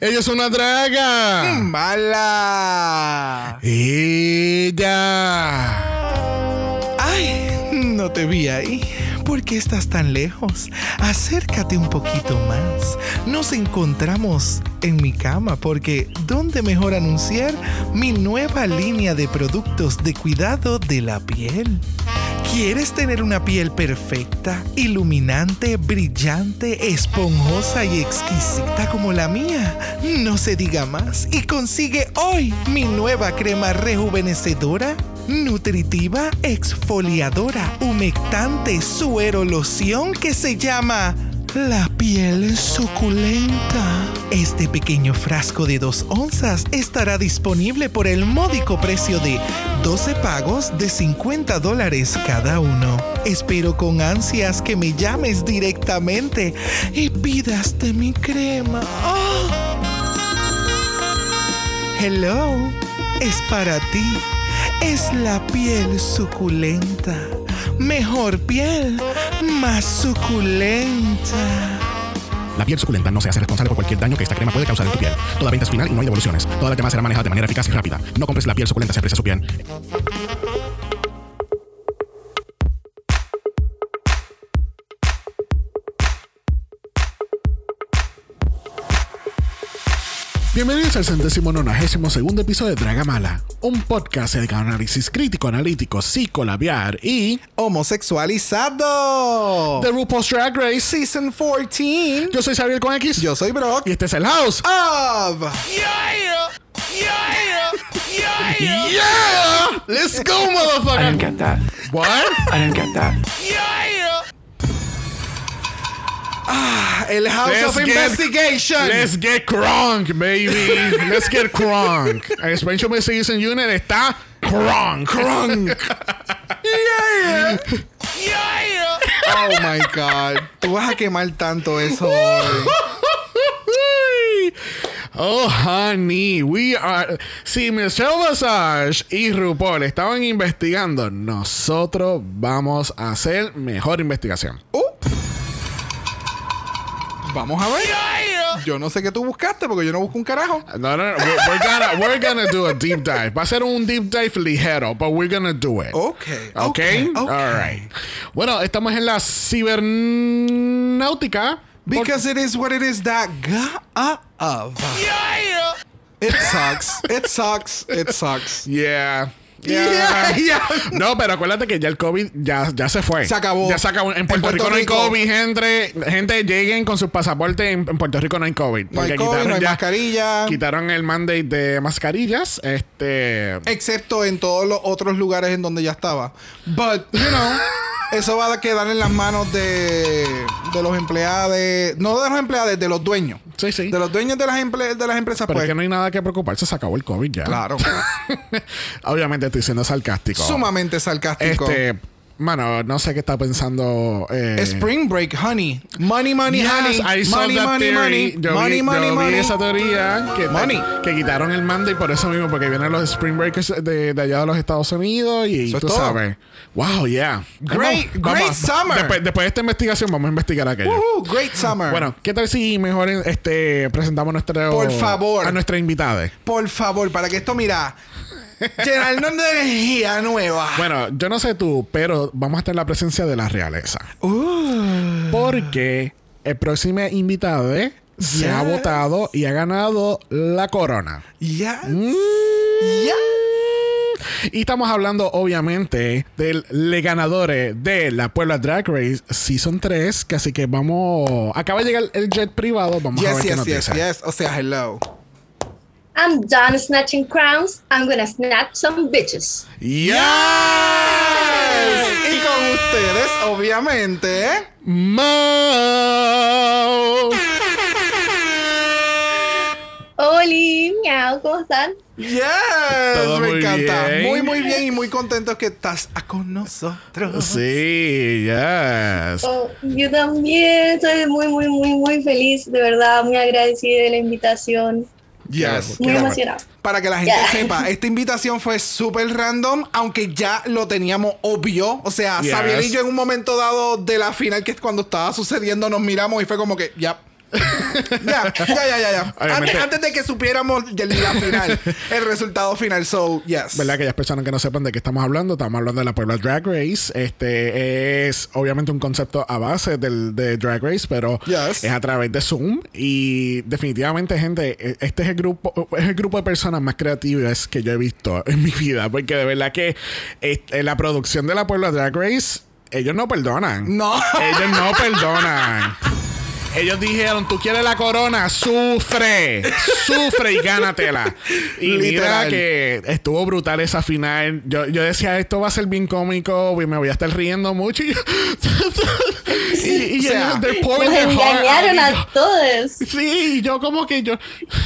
Ella es una draga. ¡Mala! Ella. ¡Ay! No te vi ahí. ¿Por qué estás tan lejos? Acércate un poquito más. Nos encontramos en mi cama porque ¿dónde mejor anunciar mi nueva línea de productos de cuidado de la piel? ¿Quieres tener una piel perfecta, iluminante, brillante, esponjosa y exquisita como la mía? No se diga más y consigue hoy mi nueva crema rejuvenecedora, nutritiva, exfoliadora, humectante, suero loción que se llama la piel suculenta. Este pequeño frasco de 2 onzas estará disponible por el módico precio de 12 pagos de 50 dólares cada uno. Espero con ansias que me llames directamente y pidas de mi crema. ¡Ah! Hello, es para ti. Es la piel suculenta. Mejor piel, más suculenta. La piel suculenta no se hace responsable por cualquier daño que esta crema puede causar en tu piel. Toda venta es final y no hay devoluciones. Todas las demás serán manejadas de manera eficaz y rápida. No compres la piel suculenta, se aprecia su piel. Bienvenidos al centésimo nonagésimo segundo episodio de Dragamala, un podcast dedicado a análisis crítico, analítico, psicolabiar y Homosexualizado. The RuPaul's Drag Race. Season 14. Yo soy Xavier con X Yo soy Brock. y este es el House. Of. Yeah! Let's go, I didn't motherfucker! get that. What? I didn't get that. El House of Investigation. let's get crunk, baby. Let's get crunk. El Expansion Investigation Unit está crunk. Crunk. yeah. Oh my God. Tú vas a quemar tanto eso hoy. Oh, honey, we are. Si Michelle Visage y RuPaul estaban investigando, nosotros vamos a hacer mejor investigación. Uh. Vamos a ver. Yo no sé qué tú buscaste porque yo no busco un carajo. No, no, no. We're, we're gonna, we're gonna do a deep dive. Va a ser un deep dive ligero, but we're gonna do it. Ok. Okay? ok. All right. Bueno, estamos en la cibernáutica. Because it is what it is that got of. It sucks. It sucks. It sucks. Yeah. Yeah, yeah. No, pero acuérdate que ya el COVID ya, ya se fue. Se acabó. Ya se acabó. En Puerto, En Rico, no hay. COVID, gente. Gente, lleguen con sus pasaportes. En, en Puerto Rico no hay COVID. No hay porque COVID, quitaron no hay ya- mascarilla. Quitaron el mandate de mascarillas. Este. Excepto en todos los otros lugares en donde ya estaba. But, you know, eso va a quedar en las manos de, de los empleados. No de los empleados, de los dueños. Sí, sí. De los dueños de las, de las empresas, Pero pues. es que no hay nada que preocuparse. Se acabó el COVID ya. Claro. Obviamente estoy siendo sarcástico. Sumamente sarcástico. Este. Mano, no sé qué está pensando. Eh, Spring break, honey. Money, money, Yes, honey. I saw money, that money, money. Yo money, vi, money, yo vi money. esa teoría que, Money. que quitaron el mando y por eso mismo, porque vienen los Spring Breakers de, de allá de los Estados Unidos y Eso es tú sabes. Wow, yeah. Great- great summer. Después, después de esta investigación, vamos a investigar aquello. Woohoo, great summer. Bueno, ¿qué tal si mejor este, presentamos nuestro, Por favor. a nuestra invitada? Por favor, para que esto, mira, llenarnos de energía nueva. Bueno, yo no sé tú, pero vamos a estar en la presencia de la realeza. Uh, Porque el próximo invitado eh, se ha Yes. votado y ha ganado la corona. ya. Mm. Ya. Y estamos hablando, obviamente, del le ganadores de la Puebla Drag Race Season 3. Que así que vamos. Acaba de llegar el jet privado. Vamos a ver Yes, qué yes, nos yes, dice. yes. O sea, hello. I'm done snatching crowns. I'm gonna snatch some bitches. ¡Yes! Y con ustedes, obviamente, Mo. Oli, miau, ¿cómo están? yes, Todo me muy encanta. bien. Muy, muy bien y muy contentos que estás con nosotros. Sí, yes. Oh, yo también estoy muy, muy, muy, muy feliz, de verdad, muy agradecida de la invitación. Yes. Muy emocionada. Para que la gente Yeah. sepa, esta invitación fue súper random, aunque ya lo teníamos obvio. O sea, Yes. Xavier y yo en un momento dado de la final, que es cuando estaba sucediendo, nos miramos y fue como que, ya, ya, ya, ya, ya. Antes, antes de que supiéramos de la final, el resultado final. So, yes. ¿Verdad? Aquellas personas que no sepan de qué estamos hablando, estamos hablando de la Puebla Drag Race. Este es obviamente un concepto a base del, de Drag Race, pero Yes. es a través de Zoom. Y definitivamente, gente, e- este es el grupo, es el grupo de personas más creativas que yo he visto en mi vida. Porque de verdad que este, la producción de la Puebla Drag Race, ellos no perdonan. No. Ellos no perdonan. Ellos dijeron, tú quieres la corona, sufre, sufre y gánatela. Y mira Literal. que estuvo brutal esa final. Yo, yo decía, esto va a ser bien cómico, y me voy a estar riendo mucho. Y, y, y O sea, ellos, Nos engañaron a yo- todos. Sí, yo como que yo,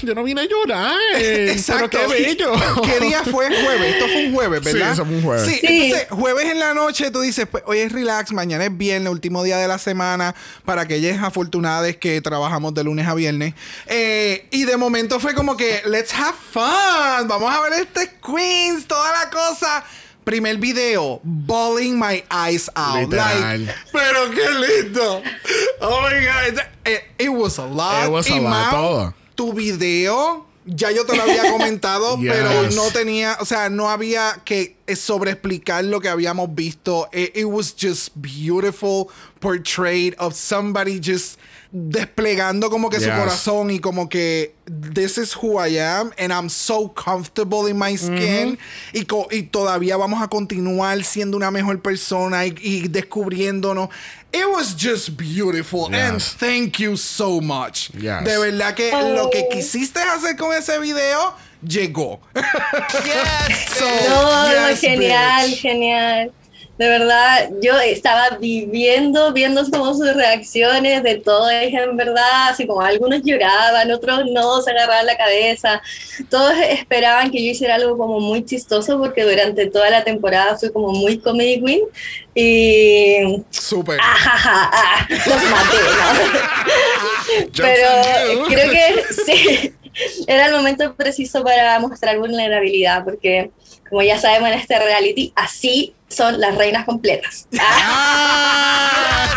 yo no vine a llorar. Exacto. Pero qué bello. ¿Qué día fue jueves? Esto fue un jueves, Sí, ¿verdad? eso fue un jueves. Sí, Sí. entonces jueves en la noche tú dices, pues hoy es relax, mañana es viernes, último día de la semana, para aquellas afortunadas que trabajamos de lunes a viernes. Eh, y de momento fue como que, let's have fun, vamos a ver este Queens, toda la cosa. Primer video, bawling my eyes out. Literal. Like, pero qué lindo. Oh my God. It, it was a lot. It was a lot, todo. tu video, ya yo te lo había comentado, pero no tenía, o sea, no había que sobreexplicar lo que habíamos visto. It, it was just beautiful portrayed of somebody just desplegando como que su corazón y como que this is who I am and I'm so comfortable in my skin y, co- y todavía vamos a continuar siendo una mejor persona y, y descubriéndonos. It was just beautiful and Yes. thank you so much. Yes. De verdad que Oh. lo que quisiste hacer con ese video llegó. So, No, no, yes, genial, bitch. genial. De verdad, yo estaba viviendo, viendo como sus reacciones de todo, es en verdad, así como algunos lloraban, otros no, se agarraban la cabeza. Todos esperaban que yo hiciera algo como muy chistoso porque durante toda la temporada fui como muy comedy queen y Súper. ajaja, ah, los maté, ¿no? Pero creo que sí, era el momento preciso para mostrar vulnerabilidad, porque como ya sabemos en este reality, así son las reinas completas. Ah,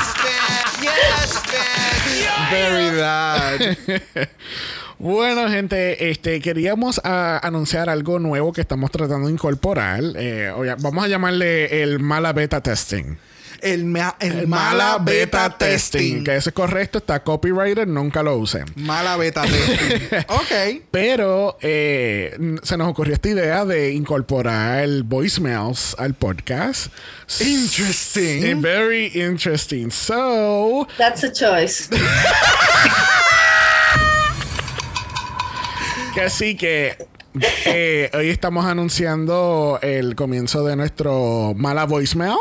Very that. Bueno, gente, este queríamos ah, anunciar algo nuevo que estamos tratando de incorporar. Eh, oye, vamos a llamarle el mala beta testing. El, ma- el El mala beta testing. Que eso es correcto, está copyrighted, nunca lo usen. Mala beta testing. ok. Pero eh, se nos ocurrió esta idea de incorporar el voicemails al podcast. Interesting. Eh, very interesting. So, That's a choice. que así que eh, hoy estamos anunciando el comienzo de nuestro mala voicemail.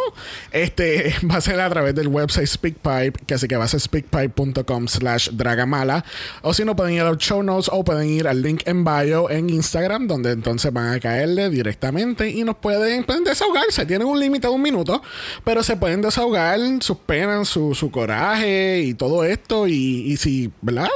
Este va a ser a través del website SpeakPipe, que así que va a ser speakpipe.com slash dragamala. O si no, pueden ir a los show notes o pueden ir al link en bio en Instagram, donde entonces van a caerle directamente y nos pueden, pueden desahogarse. Tienen un límite de un minuto, pero se pueden desahogar sus penas, su, coraje y todo esto. Y, y si, ¿verdad?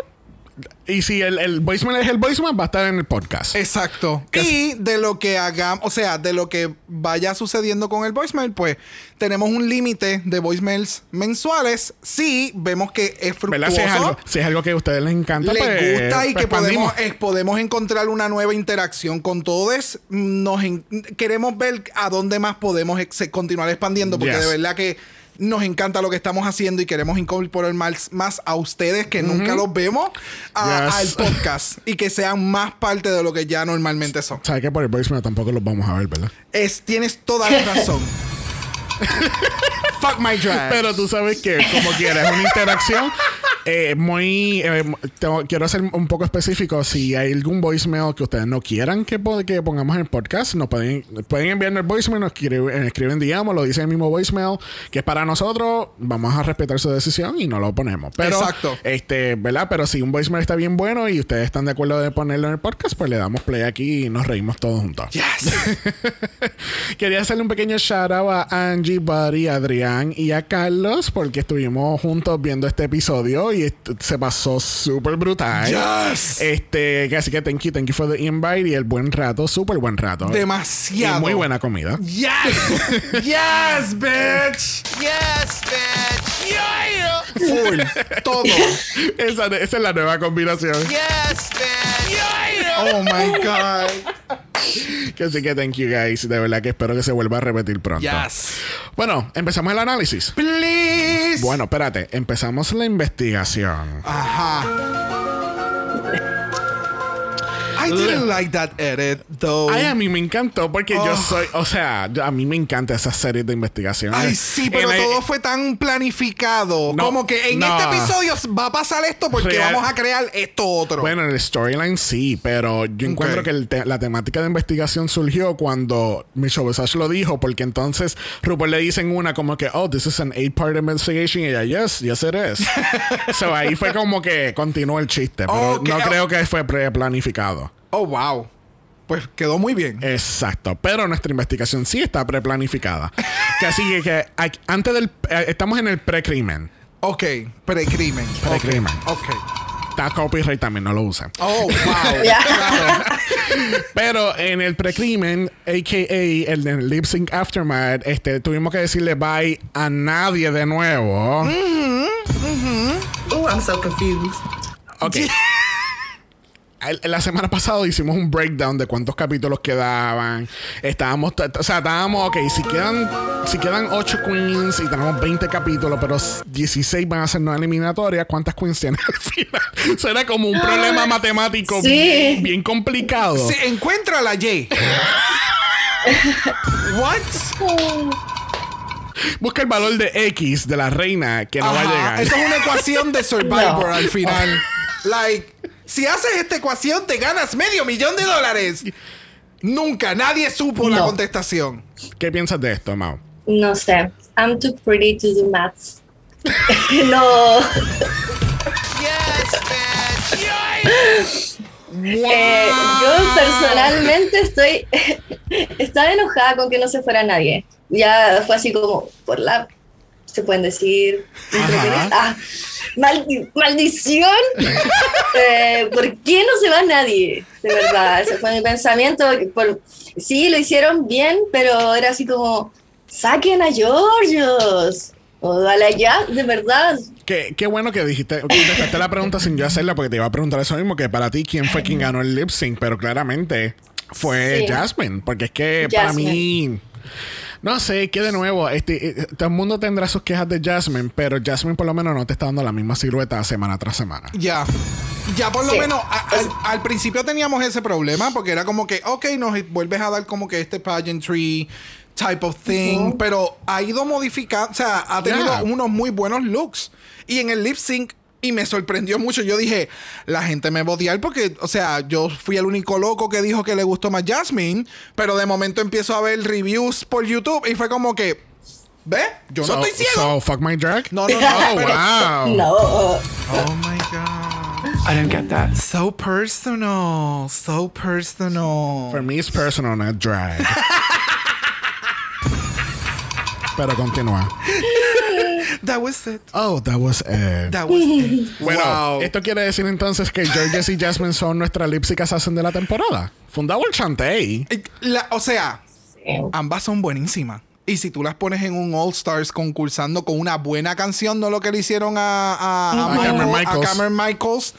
Y si el, el voicemail es el voicemail, va a estar en el podcast. Exacto. Y de lo que hagamos, o sea, de lo que vaya sucediendo con el voicemail, pues tenemos un límite de voicemails mensuales. Si vemos que es fructuoso. Si es, algo, si es algo que a ustedes les encanta, les pues, gusta y pues que podemos, eh, podemos encontrar una nueva interacción con todos. Nos en- queremos ver a dónde más podemos continuar expandiendo, porque Yes. de verdad que nos encanta lo que estamos haciendo y queremos incorporar más, más a ustedes que nunca los vemos a- Yes. al podcast y que sean más parte de lo que ya normalmente son. Sabes que por el voicemail tampoco los vamos a ver, ¿verdad? Es, tienes toda la razón. Fuck my drag. Pero tú sabes que, como quieras, es una interacción eh, muy. eh, tengo- quiero ser un poco específico. Si hay algún voicemail que ustedes no quieran que, que pongamos en el podcast, nos pueden, pueden enviarnos el voicemail, nos escriben, escriben digamos, lo dice el mismo voicemail, que es para nosotros. Vamos a respetar su decisión y no lo ponemos. Pero, Exacto. Este, ¿verdad? Pero si un voicemail está bien bueno y ustedes están de acuerdo de ponerlo en el podcast, pues le damos play aquí y nos reímos todos juntos. Yes. Quería hacerle un pequeño shout out a Angie, Buddy, a Adrián y a Carlos porque estuvimos juntos viendo este episodio y se pasó súper brutal. Yes. Este, así que thank you, thank you for the invite y el buen rato, súper buen rato. Demasiado. Y muy buena comida. Yes. yes, bitch. Yes, bitch. Yeah. full, todo. esa, esa es la nueva combinación. Yes, man. Oh my god. Que sí que thank you guys. De verdad que espero que se vuelva a repetir pronto. Yes. Bueno, empezamos el análisis. Please. Bueno, espérate. Empezamos la investigación. Ajá. I didn't like that edit, though. Ay, a mí me encantó porque yo Oh. soy, o sea, a mí me encanta esa serie de investigación. Ay, sí, pero En el- todo fue tan planificado. No, como que en no. este episodio va a pasar esto porque Real- vamos a crear esto otro. Bueno, en el storyline sí, pero yo encuentro que te- la temática de investigación surgió cuando Michelle Visage lo dijo, porque entonces RuPaul le dicen una como que, oh, this is an eight-part investigation, y ella, yes, yes it is. so ahí fue como que continuó el chiste, pero no oh. creo que fue preplanificado. Oh, wow. Pues quedó muy bien. Exacto, pero nuestra investigación sí está preplanificada. que así que, antes del, eh, estamos en el precrimen. Ok, precrimen. Precrimen. Ok. Está copyright también, no lo usan. Oh, wow. Pero en el precrimen, a.k.a. el de Lip Sync Aftermath, este, tuvimos que decirle bye a nadie de nuevo. Oh, I'm so confused. Ok. El- La semana pasada hicimos un breakdown de cuántos capítulos quedaban. Estábamos, o sea, estábamos, ok, si quedan, si quedan 8 queens y tenemos 20 capítulos, pero 16 van a ser no eliminatorias, ¿cuántas queens tienen al final? Eso era como un problema matemático Sí. bien, bien complicado. Sí, encuentra la J. What? Busca el valor de X de la reina que no va a llegar. Eso es una ecuación de Survivor No. al final. Like, si haces esta ecuación, te ganas medio millón de dólares. Nunca, nadie supo la contestación. ¿Qué piensas de esto, Mao? No sé. I'm too pretty to do maths. no. Eh, yo personalmente estoy. estaba enojada con que no se fuera nadie. Ya fue así como por la. Se pueden decir. Ah, maldi- ¡Maldición! Eh, ¿Por qué no se va nadie? De verdad, ese fue mi pensamiento. Por, sí, lo hicieron bien, pero era así como. ¡Saquen a Georgios! O a la ya, de verdad. Qué, qué bueno que dijiste, contestaste la pregunta sin yo hacerla, porque te iba a preguntar eso mismo, que para ti, ¿quién fue quien ganó el lip sync? Pero claramente fue Sí. Jasmine, porque es que para mí... No sé, que de nuevo, este, eh, todo el mundo tendrá sus quejas de Jasmine, pero Jasmine por lo menos no te está dando la misma silueta semana tras semana. Ya. Ya por lo Sí. menos a- al, al principio teníamos ese problema porque era como que, ok, nos vuelves a dar como que este pageantry type of thing, pero ha ido modificando, o sea, ha tenido Yeah. unos muy buenos looks. Y en el lip sync, y me sorprendió mucho, yo dije, la gente me va a odiar porque, o sea, yo fui el único loco que dijo que le gustó más Jasmine, pero de momento empiezo a ver reviews por YouTube y fue como que, ¿ve? Yo so, no estoy ciego. So, fuck my drag? no, no, no. Oh, pero- wow. No. Oh my god. I didn't get that. So personal, so personal. For me it's personal, not drag. pero continúa. That was it. Oh, that was it. That was it. Bueno, Wow. esto quiere decir entonces que Georges y Jasmine son nuestras lipsy assassin de la temporada. Fundado el Chantey. Eh, la- o sea, ambas son buenísimas. Y si tú las pones en un All Stars concursando con una buena canción, no lo que le hicieron a, a, a A Cameron a Michaels. Cameron Michaels,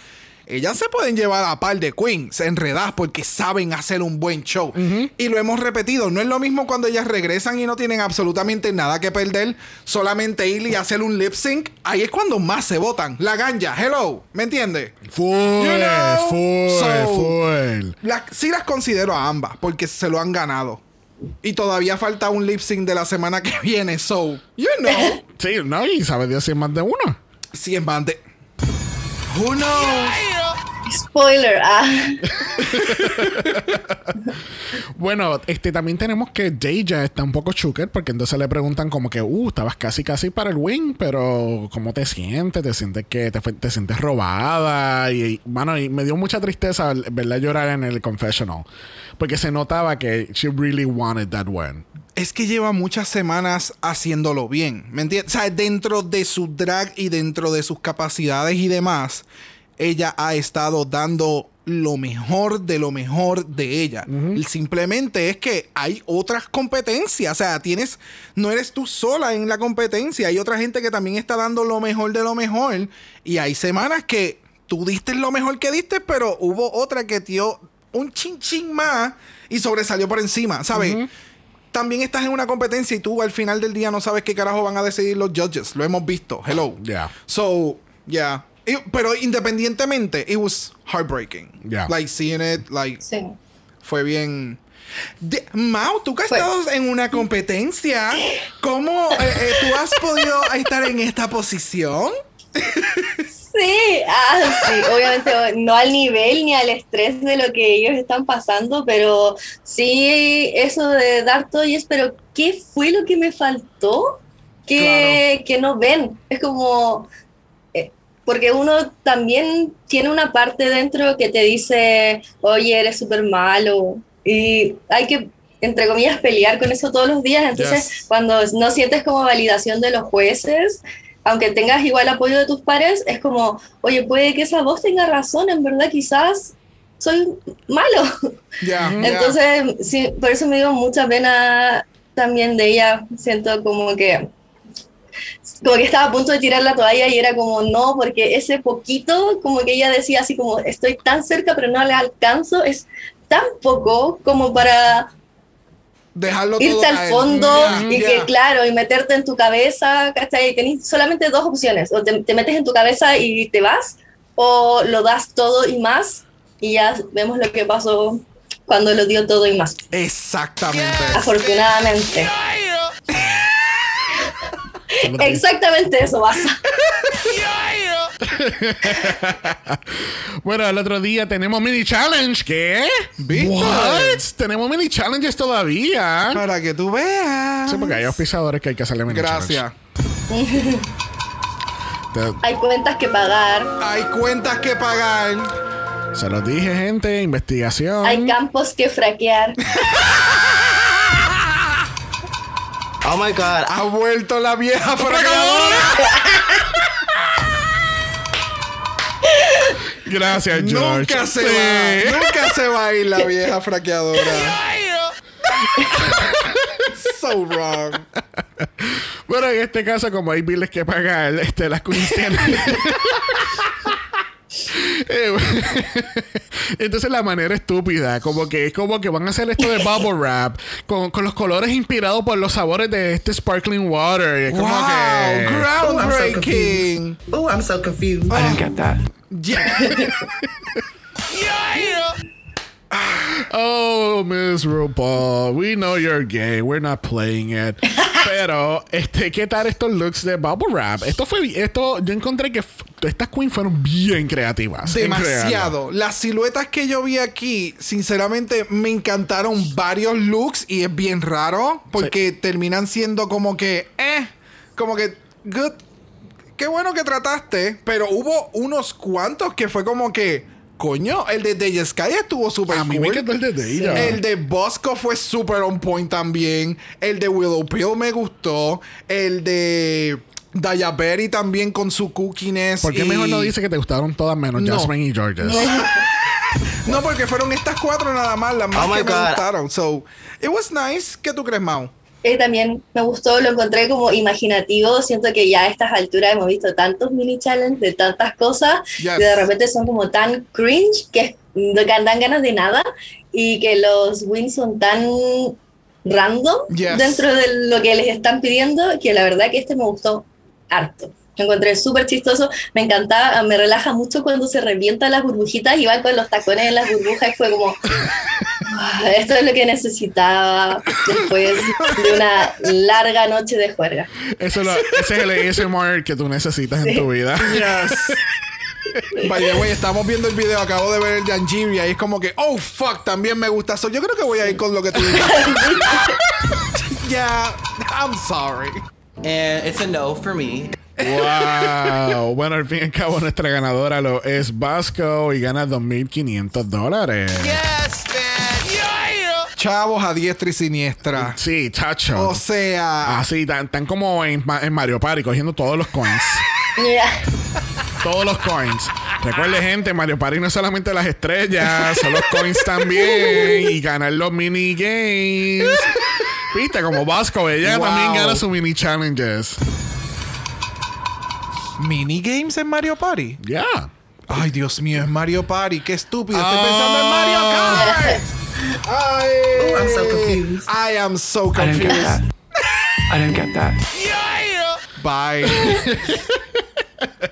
ellas se pueden llevar a par de queens enredadas porque saben hacer un buen show. Y lo hemos repetido. No es lo mismo cuando ellas regresan y no tienen absolutamente nada que perder, solamente ir y hacer un lip sync. Ahí es cuando más se votan. La ganja, hello, ¿me entiendes? Full, You know, so- full. Las- sí las considero a ambas porque se lo han ganado. Y todavía falta un lip sync de la semana que viene. So, you know. Sí, no, y sabe Dios si es más de uno. si es más de. Who knows? Spoiler. Ah. Bueno, este también tenemos que Deja está un poco chucker porque entonces le preguntan como que, uh, estabas casi casi para el win, pero ¿cómo te sientes? ¿Te sientes que te, te sientes robada? Y, mano, y me dio mucha tristeza verla llorar en el confessional porque se notaba que she really wanted that win. Es que lleva muchas semanas haciéndolo bien. ¿Me entiendes? O sea, dentro de su drag y dentro de sus capacidades y demás, ella ha estado dando lo mejor de lo mejor de ella. Simplemente es que hay otras competencias. O sea, tienes, no eres tú sola en la competencia. Hay otra gente que también está dando lo mejor de lo mejor. Y hay semanas que tú diste lo mejor que diste, pero hubo otra que dio un chin chin más y sobresalió por encima, ¿sabes? También estás en una competencia y tú al final del día no sabes qué carajo van a decidir los judges. Lo hemos visto. Hello. Yeah. So, yeah. Y- pero independientemente, it was heartbreaking. Yeah. Like seeing it, like Sí. fue bien. De- Mau, tú que has estado en una competencia, ¿cómo eh, eh, tú has podido estar en esta posición? Sí, ah, sí, obviamente no al nivel ni al estrés de lo que ellos están pasando, pero sí eso de dar todo y es, pero ¿qué fue lo que me faltó? Que, que no ven. Es como, eh, porque uno también tiene una parte dentro que te dice, oye, eres súper malo, y hay que, entre comillas, pelear con eso todos los días, entonces cuando no sientes como validación de los jueces, aunque tengas igual apoyo de tus pares, es como, oye, puede que esa voz tenga razón, en verdad quizás soy malo. Ya. ya. Entonces, sí, por eso me dio mucha pena también de ella. Siento como que como que estaba a punto de tirar la toalla y era como no, porque ese poquito, como que ella decía así como estoy tan cerca pero no le alcanzo, es tan poco como para dejarlo todo irte al caer. fondo y que claro, y meterte en tu cabeza, ¿cachai? Tenés solamente dos opciones, o te, te metes en tu cabeza y te vas, o lo das todo y más, y ya vemos lo que pasó cuando lo dio todo y más. Exactamente. Afortunadamente. Exactamente eso pasa. Bueno, el otro día tenemos mini challenge. ¿Qué? ¿Viste? What? Tenemos mini challenges todavía. Para que tú veas. Sí, porque hay auspiciadores que hay que hacerle mini Gracias. challenge. Te- Hay cuentas que pagar, Hay cuentas que pagar. se los dije, gente. Investigación. hay campos que fraquear. Oh my god. Ha vuelto la vieja fragadora. Gracias, George. Nunca se Sí. va. Nunca se va a ir la vieja fraqueadora. so wrong. Bueno, en este caso, como hay biles que pagar, este, las Eh, Entonces la manera estúpida, como que es como que van a hacer esto de bubble wrap con, con los colores inspirados por los sabores de este sparkling water. Es como Wow, que groundbreaking. Ooh, I'm so confused. I didn't get that. Yeah. Oh, Miss RuPaul, we know you're gay. We're not playing it. Pero, este, ¿qué tal estos looks de bubble wrap? Esto fue, esto, yo encontré que estas queens fueron bien creativas. Demasiado. Las siluetas que yo vi aquí, sinceramente, me encantaron varios looks y es bien raro porque terminan siendo como que, eh, como que, good. Qué bueno que trataste, pero hubo unos cuantos que fue como que, coño, el de Deja Sky estuvo súper A mí cool. me encantó el de Deja. El de Bosco fue súper on point también. El de Willow Pill me gustó. El de Daya Berry también con su cookiness. ¿Por qué y- mejor no dice que te gustaron todas menos No. Jasmine y Georges? No, porque fueron estas cuatro nada más las más Oh que me gustaron. So, it was nice. ¿Qué tú crees, Mau? Eh, también me gustó, lo encontré como imaginativo. Siento que ya a estas alturas hemos visto tantos mini challenges de tantas cosas Yes. que de repente son como tan cringe que no dan ganas de nada y que los wins son tan random Yes. dentro de lo que les están pidiendo que la verdad que este me gustó harto. Lo encontré súper chistoso, me encantaba, me relaja mucho cuando se revientan las burbujitas y van con los tacones en las burbujas y fue como, "Ah, esto es lo que necesitaba después de una larga noche de juerga. Eso lo- ese es el ASMR que tú necesitas en tu vida. By the way, estamos viendo el video. Acabo de ver el de Angiria y es como que, oh fuck, también me gusta. So, yo creo que voy a ir con lo que tú dices. yeah, I'm sorry. And it's a no for me. Wow. Bueno, al fin y al cabo, nuestra ganadora lo es Vasco y gana 2.500 dólares. Yes, man. Yeah. Chavos a diestra y siniestra. Sí, chacho. O sea, Así, tan, tan como en, Ma- en Mario Party, cogiendo todos los coins. Yeah. todos los coins. Recuerde, gente, Mario Party no es solamente las estrellas, son los coins también y ganar los minigames. Viste, como Vasco, ella Wow. también gana sus mini challenges. ¿Minigames en Mario Party? Ya. Ay, Dios mío, es Mario Party. Qué estúpido. Estoy Ah. pensando en Mario Kart. Ay, I'm so confused. I am so I didn't get that. confused. I didn't get that. Bye.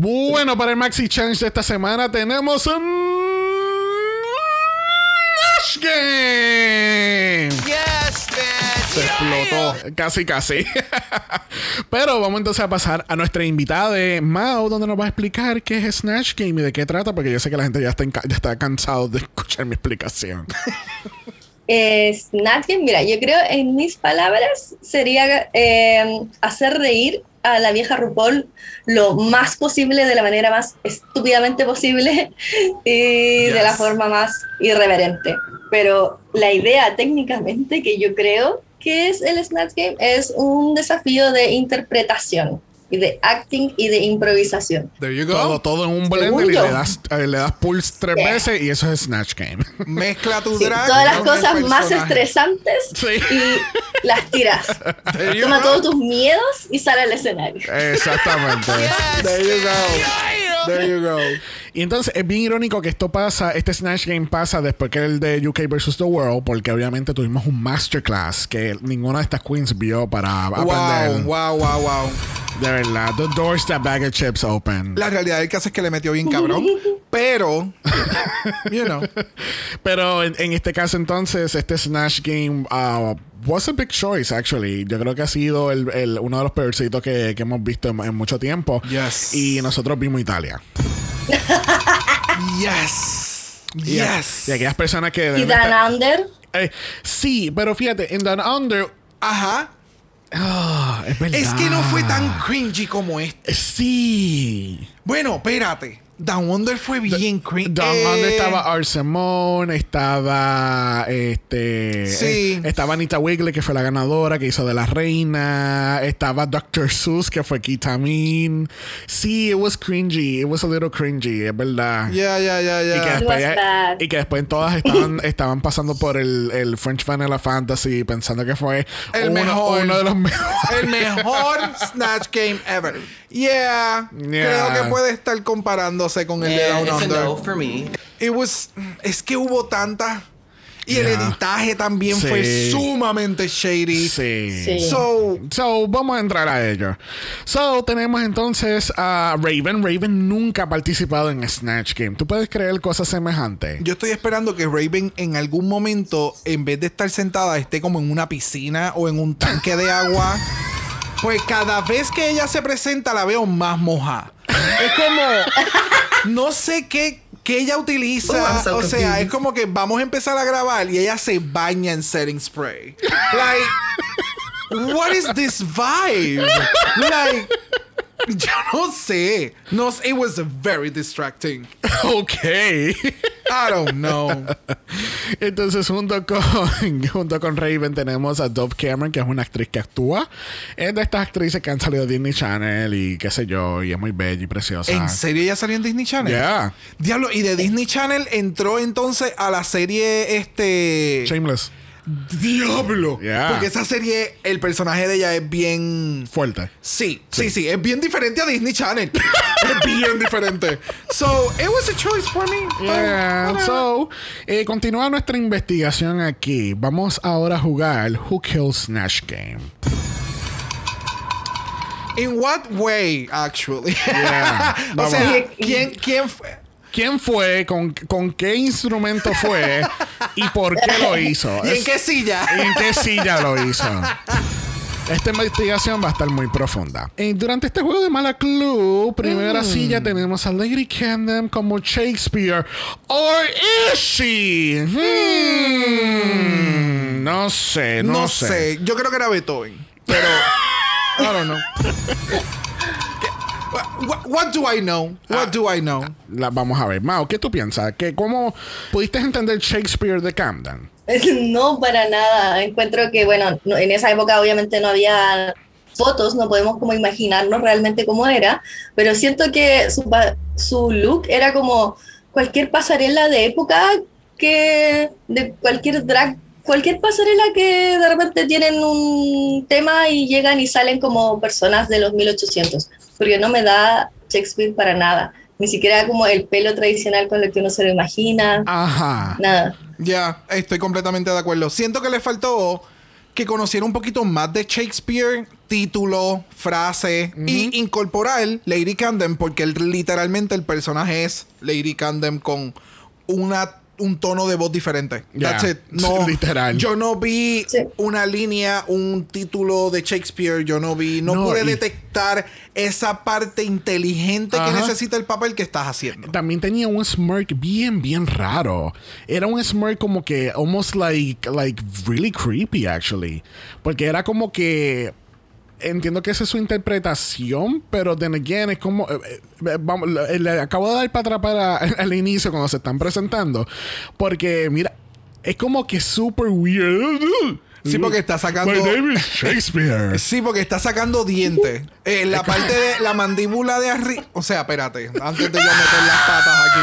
Bueno, para el Maxi Challenge de esta semana tenemos un Nash Game. Yes, man. Se explotó. Casi, casi. Pero vamos entonces a pasar a nuestra invitada de Mao, donde nos va a explicar qué es Snatch Game y de qué trata, porque yo sé que la gente ya está, ya está cansado de escuchar mi explicación. Eh, Snatch Game, mira, yo creo en mis palabras sería eh, hacer reír a la vieja RuPaul lo más posible, de la manera más estúpidamente posible y de la forma más irreverente. Pero la idea técnicamente que yo creo que es el Snatch Game es un desafío de interpretación y de acting y de improvisación. There you go. Todo, todo en un blender y le das, eh, le das pulse tres Sí. veces y eso es Snatch Game. Mezcla tu Sí, drag. todas las cosas más estresantes Sí. y las tiras. There you Toma go. todos tus miedos y sale al escenario. Exactamente. There you go. There you go. Y entonces es bien irónico que esto pasa, este Snatch Game pasa después que el de UK vs. The World, porque obviamente tuvimos un masterclass que ninguna de estas queens vio para aprender. Wow, wow, wow, wow. De verdad, the doors that bag of chips open. La realidad del caso es que le metió bien cabrón. Pero, you know. Pero en, en este caso entonces, este Snatch Game uh, was a big choice, actually. Yo creo que ha sido el, el- uno de los peorcitos que, que hemos visto en, en mucho tiempo. Yes. Y nosotros vimos Italia. Yes. Yes. y aquellas personas que... Y estar- Dan Under, Eh, sí, pero fíjate, en Down Under... Ajá. ah, es verdad. Es que no fue tan cringy como este. Sí. Bueno, espérate. Down Under fue bien cringy. Down Eh, Under estaba Arsemon, estaba este Sí. eh, estaba Anita Wigley que fue la ganadora que hizo de la reina, estaba Dr. Seuss que fue Kitamin. Sí, it was cringy, it was a little cringy, es verdad. Ya, ya, ya, Y que, ya. It después, was bad. y que después todas estaban, estaban pasando por el, el French Vanilla Fantasy pensando que fue El uno, mejor. uno de los mejores. El mejor Snatch Game ever. Yeah. Yeah. Creo que puede estar comparándose con el de Down Under. no for me. It was, es que hubo tanta. Y el Yeah. editaje también Sí. fue sumamente shady. Sí. Sí. So, So, vamos a entrar a ello. So, tenemos entonces a Raven. Raven nunca ha participado en Snatch Game. ¿Tú puedes creer cosas semejantes? yo estoy esperando que Raven en algún momento, en vez de estar sentada, esté como en una piscina o en un tanque de agua. Pues cada vez que ella se presenta la veo más moja. Es como, no sé qué, qué ella utiliza. So o sea, confused. es como que vamos a empezar a grabar y ella se baña en setting spray. Like, what is this vibe? Like, yo no sé. No, it was very distracting. ok. I don't know. entonces, junto con, junto con Raven, tenemos a Dove Cameron, que es una actriz que actúa. Es de estas actrices que han salido de Disney Channel y qué sé yo, y es muy bella y preciosa. ¿En serio ella salió en Disney Channel? Yeah. Diablo, y de Disney Channel entró entonces a la serie este. Shameless. Diablo. Yeah. Porque esa serie, el personaje de ella es bien. Fuerte. Sí, sí, sí, es bien diferente a Disney Channel. es bien diferente. So, it was a choice for me. Yeah, But, so, eh, continúa nuestra investigación aquí. Vamos ahora a jugar Who Kills Snatch Game. In what way, actually? Yeah. o sea, ¿quién, quién fue? ¿Quién fue? Con, ¿Con qué instrumento fue? ¿Y por qué lo hizo? ¿Y en qué silla? ¿Y en qué silla lo hizo? Esta investigación va a estar muy profunda. Eh, durante este juego de Mala Club, primera silla tenemos a Lady Camden como Shakespeare. ¿Or is she? Hmm, no sé, no, No, sé. sé. Yo creo que era Beethoven. Pero. I don't know. What, what do I know? What do I know? La, vamos a ver. Mao, ¿qué tú piensas? ¿Que ¿Cómo pudiste entender Shakespeare de Camden? No, para nada. Encuentro que, bueno, no- en esa época obviamente no había fotos, no podemos como imaginarnos realmente cómo era, pero siento que su, su look era como cualquier pasarela de época que de cualquier drag, cualquier pasarela que de repente tienen un tema y llegan y salen como personas de los 1800, porque no me da Shakespeare para nada, ni siquiera como el pelo tradicional con lo que uno se lo imagina, Ajá. nada. Ya, estoy completamente de acuerdo. Siento que le faltó que conociera un poquito más de Shakespeare, título, frase, y incorporar Lady Camden, porque él- literalmente el personaje es Lady Camden con una un tono de voz diferente. That's it. No, literal. Yo no vi Sí. una línea, un título de Shakespeare. Yo no vi, no, No, pude y- detectar esa parte inteligente que necesita el papel que estás haciendo. También tenía un smirk bien, bien raro. Era un smirk como que almost like, like really creepy, actually. Porque era como que. Entiendo que esa es su interpretación, pero then again es como. eh, eh, vamos, le, le acabo de dar para atrás para, al inicio cuando se están presentando. Porque, mira, es como que super weird. Sí, porque está sacando- My name is Shakespeare. Sí, porque está sacando dientes. Eh, la parte de la mandíbula de arriba. O sea, espérate, antes de yo meter las patas aquí.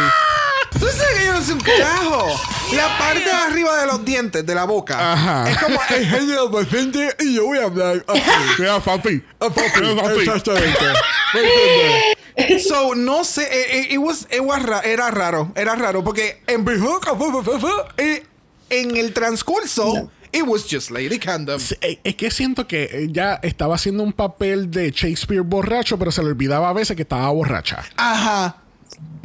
Tú sabes que yo no soy un carajo. La parte de arriba de los dientes, de la boca. Ajá. Es como el genio de paciente y yo voy a hablar así. Mira, papi. A papi, Mira, papi. Exactamente. ¿Me entiendes? So, no sé, eh, eh, it was- it was ra- era raro, era raro, porque en eh, en el transcurso, it was just Lady. Sí, eh, Es que siento que ella estaba haciendo un papel de Shakespeare borracho, pero se le olvidaba a veces que estaba borracha. Ajá.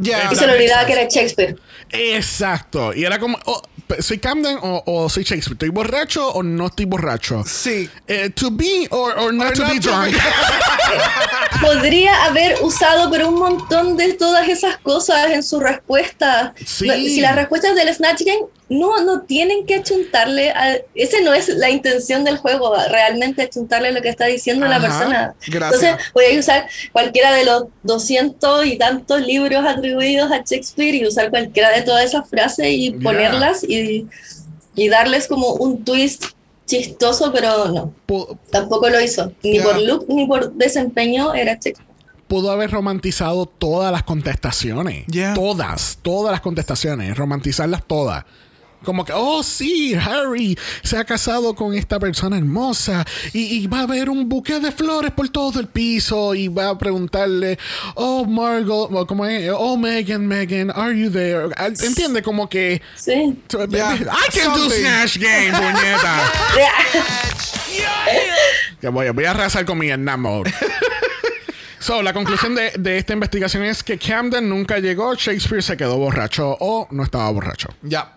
Y se le olvidaba que era Shakespeare. Exacto. Y era como, oh, ¿soy Camden o, o soy Shakespeare? ¿Estoy borracho o no estoy borracho? Sí. Eh, to be or, or not Or to not be drunk. Podría haber usado, pero un montón de todas esas cosas en su respuesta. Sí. Si las respuestas del Snatch Game no, no tienen que achuntarle a. Ese no es la intención del juego, realmente achuntarle lo que está diciendo la persona. Gracias. Entonces, voy a usar cualquiera de los 200 y tantos libros atribuidos a Shakespeare y usar cualquiera de todas esas frases y ponerlas y, y darles como un twist chistoso, pero no. Tampoco lo hizo. Ni por look ni por desempeño era Shakespeare. Pudo haber romantizado todas las contestaciones. Todas, todas las contestaciones. Romantizarlas todas. Como que, oh sí, Harry se ha casado con esta persona hermosa y, y va a haber un buque de flores por todo el piso y va a preguntarle, oh Margot, o como es, oh Megan, Megan, are you there? ¿Entiende? Como que, Sí. I can do. Snatch Game, puñeta. Que voy, voy a arrasar con mi enamor. So, la conclusión de, de esta investigación es que Camden nunca llegó, Shakespeare se quedó borracho o no estaba borracho. Ya.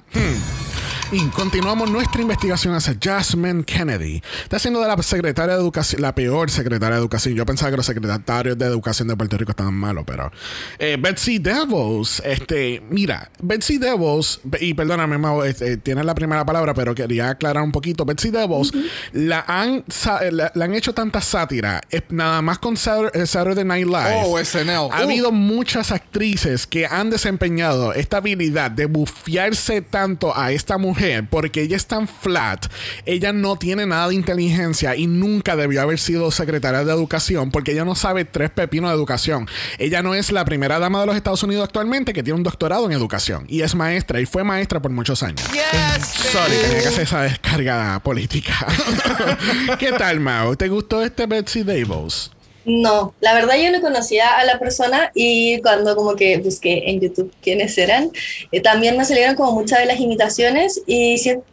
Y continuamos nuestra investigación hacia Jasmine Kennedy. Está siendo de la secretaria de educación, la peor secretaria de educación. Yo pensaba que los secretarios de educación de Puerto Rico estaban malos, pero. eh, Betsy DeVos, este, mira, Betsy DeVos, y perdóname, Mau, este, tienes la primera palabra, pero quería aclarar un poquito. Betsy DeVos la, han, la, la han hecho tanta sátira, eh, nada más con eh, Saturday Night Live. Oh, SNL. Ha Uh. habido muchas actrices que han desempeñado esta habilidad de bufiarse tanto a esta mujer porque ella es tan flat, ella no tiene nada de inteligencia y nunca debió haber sido secretaria de educación porque ella no sabe tres pepinos de educación. Ella no es la primera dama de los Estados Unidos actualmente que tiene un doctorado en educación y es maestra y fue maestra por muchos años. Yes, Sorry, tenía que hacer esa descarga política. ¿Qué tal, Mao? ¿Te gustó este Betsy Davos? No, la verdad yo no conocía a la persona y cuando como que busqué en YouTube quiénes eran, eh, también me salieron como muchas de las imitaciones y siento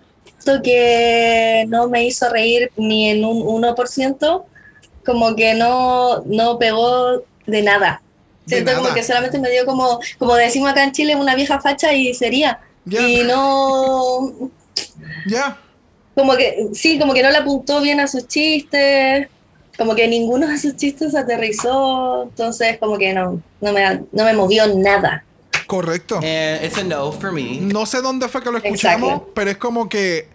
que no me hizo reír ni en un 1%, como que no, no pegó de nada. De Siento nada. como que solamente me dio como, como decimos acá en Chile, una vieja facha y sería. Ya. Y no, Ya. como que, sí, como que no le apuntó bien a sus chistes, como que ninguno de sus chistes aterrizó, entonces como que no, no me, no me movió nada. Correcto. And it's a no for me. No sé dónde fue que lo escuchamos, Exacto. pero es como que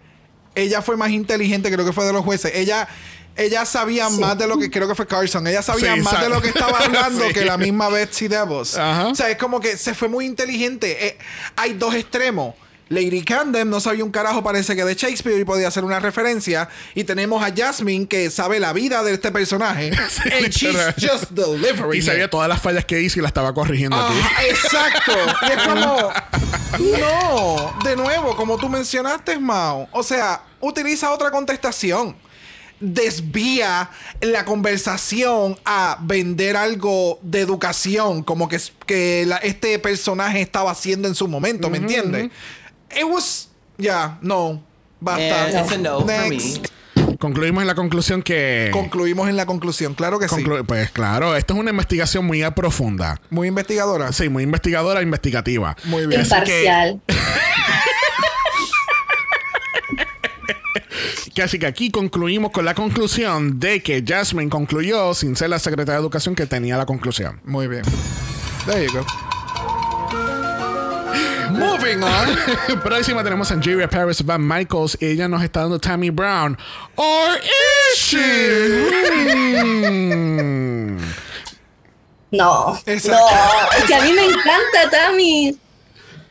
ella fue más inteligente, creo que fue de los jueces. Ella, ella sabía Sí. más de lo que creo que fue Carson. Ella sabía Sí, más sa- de lo que estaba hablando Sí. que la misma Betsy DeVos. Ajá. O sea, es como que se fue muy inteligente. Eh, hay dos extremos. Lady Camden no sabía un carajo, parece que de Shakespeare y podía hacer una referencia. Y tenemos a Jasmine que sabe la vida de este personaje. and she's literal. just delivering. Y sabía it. todas las fallas que hizo y la estaba corrigiendo exacto. Y es como, no, de nuevo, como tú mencionaste, Mao. O sea, utiliza otra contestación. Desvía la conversación a vender algo de educación, como que, que la- este personaje estaba haciendo en su momento, ¿me entiendes? It was, yeah, no, basta. It's a no for me. Next. Concluimos en la conclusión que. Concluimos en la conclusión, claro que sí. Pues claro, esto es una investigación muy profunda. Muy investigadora. Sí, muy investigadora, investigativa. Muy bien. Así que- Imparcial. Que así que aquí concluimos con la conclusión de que Jasmine concluyó, sin ser la secretaria de educación, que tenía la conclusión. Muy bien. There you go. Moving on. Próxima tenemos a Angeria Paris Van Michaels y ella nos está dando Tammy Brown. ¿Or is she? Hmm. No, Exacto. no, es que a mí me encanta Tammy.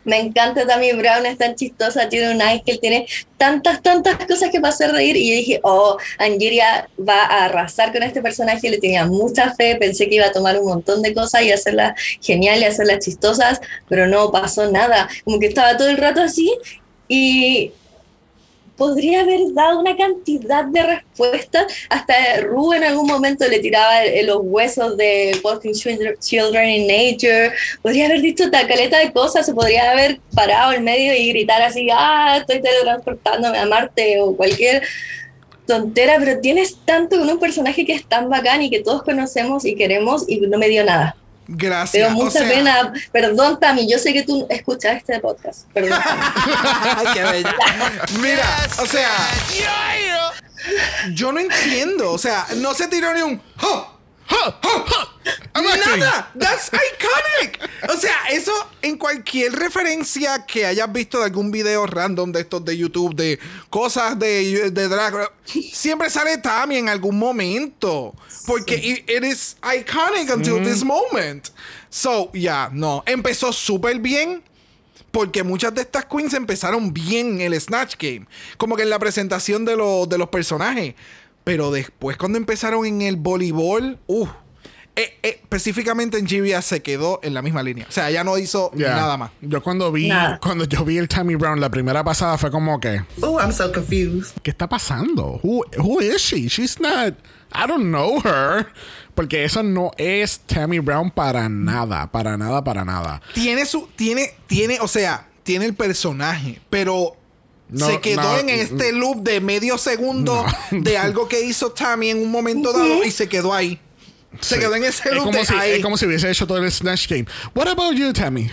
Me encanta Tammy Brown, es tan chistosa, tiene un ángel, tiene tantas, tantas cosas que hacer reír. Y yo dije, oh, Angeria va a arrasar con este personaje, le tenía mucha fe, pensé que iba a tomar un montón de cosas y hacerlas genial y hacerlas chistosas, pero no pasó nada. Como que estaba todo el rato así y podría haber dado una cantidad de respuestas. Hasta Ru en algún momento le tiraba los huesos de Walking Children in Nature. Podría haber dicho tal caleta de cosas, se podría haber parado en medio y gritar así, ah, estoy teletransportándome a Marte o cualquier tontera, pero tienes tanto con un personaje que es tan bacán y que todos conocemos y queremos y no me dio nada. Gracias. Pero O mucha sea, pena. Perdón, Tami, yo sé que tú escuchas este podcast. Perdón. Qué bella. Mira, o sea, yo no entiendo. O sea, no se tiró ni un. "Huh, huh". I'm acting. Nada. That's iconic. O sea, eso en cualquier referencia que hayas visto de algún video random de estos de YouTube, de cosas de, de drag, siempre sale Tammy en algún momento. Porque it, it is iconic until this moment. So, yeah, no. Empezó súper bien. Porque muchas de estas queens empezaron bien en el Snatch Game. Como que en la presentación de, los de los personajes. Pero después, cuando empezaron en el voleibol, uh, eh, eh, específicamente en Givia se quedó en la misma línea. O sea, ya no hizo nada más. Yo cuando vi, cuando yo vi el Tammy Brown la primera pasada fue como que, Ooh, I'm so confused. ¿qué está pasando? Who, who is she? She's not. I don't know her. Porque eso no es Tammy Brown para nada, para nada, para nada. Tiene su. Tiene. Tiene. O sea, tiene el personaje. Pero. No, se quedó no, en este loop de medio segundo No. de algo que hizo Tammy en un momento dado y se quedó ahí. Se Sí. quedó en ese es loop como, de si, ahí. es como si hubiese hecho todo el Snatch Game. What about you, Tammy?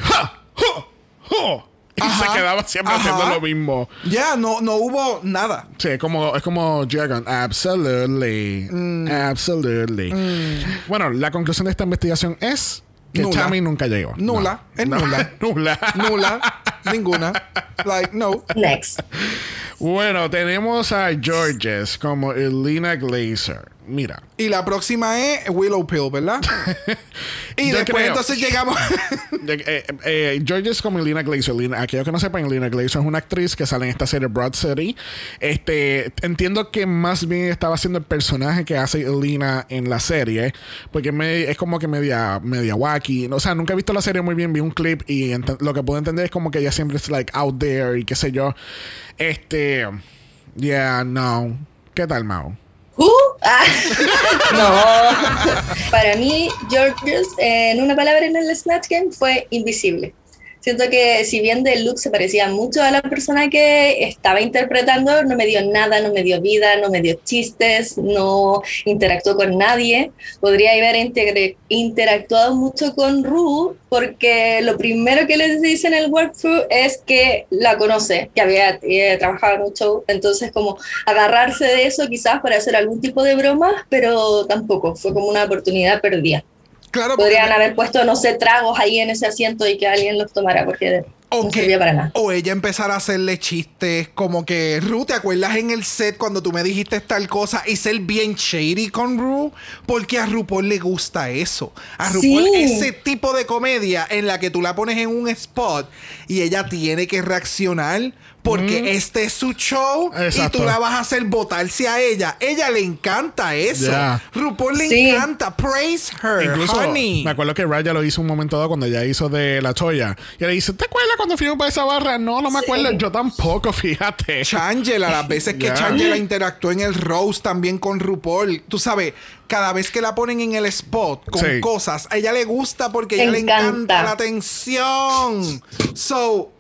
Y Ajá. se quedaba siempre Ajá. haciendo lo mismo. Ya, no, no hubo nada. Sí, es como, es como Dragon. Absolutely. Mm. Absolutely. Bueno, la conclusión de esta investigación es que Nula. Tammy nunca llegó. Nula. No. Es No. nula. nula. Nula. Ninguna. Like, no. Next. Bueno, tenemos a Georges como Elena Glazer. Mira. Y la próxima es Willow Pill, ¿verdad? y Yo después creo. entonces llegamos. Eh, eh, eh, Georges como Elena Glazer. Lina- aquellos que no sepan, Elena Glazer es una actriz que sale en esta serie Broad City. Este, entiendo que más bien estaba haciendo el personaje que hace Elena en la serie. Porque me- es como que media, media wacky. O sea, nunca he visto la serie muy bien. Vi un clip y lo que puedo entender es como que ella siempre es like out there y qué sé yo. Este. Yeah, no. ¿Qué tal, Mao? ¿Who? Ah, no. Para mí, Georges, en una palabra en el Snatch Game, fue invisible. Siento que si bien de look se parecía mucho a la persona que estaba interpretando, no me dio nada, no me dio vida, no me dio chistes, no interactuó con nadie. Podría haber interactuado mucho con Ru, porque lo primero que les dice en el workthrough es que la conoce, que había eh, trabajado en. Entonces, como agarrarse de eso quizás para hacer algún tipo de broma, pero tampoco, fue como una oportunidad perdida. Claro, porque Podrían haber puesto, no sé, tragos ahí en ese asiento y que alguien los tomara, porque O no que- servía para nada. O ella empezar a hacerle chistes como que, Ru, ¿te acuerdas en el set cuando tú me dijiste tal cosa? Y ser bien shady con Ru, porque a RuPaul le gusta eso. A RuPaul Sí. ese tipo de comedia en la que tú la pones en un spot y ella tiene que reaccionar porque este es su show y tú la vas a hacer votarse a ella. Ella le encanta eso. Ya. RuPaul le Sí. encanta. Praise her, Incluso honey. me acuerdo que Raya lo hizo un momento dado cuando ella hizo de la choya. Y le dice, ¿te acuerdas cuando fuimos para esa barra? No, no me acuerdo. Yo tampoco, fíjate. Changela, las veces que. Changela interactuó en el Rose también con RuPaul. Tú sabes, cada vez que la ponen en el spot con Sí. cosas, a ella le gusta porque a ella le encanta. la atención. So,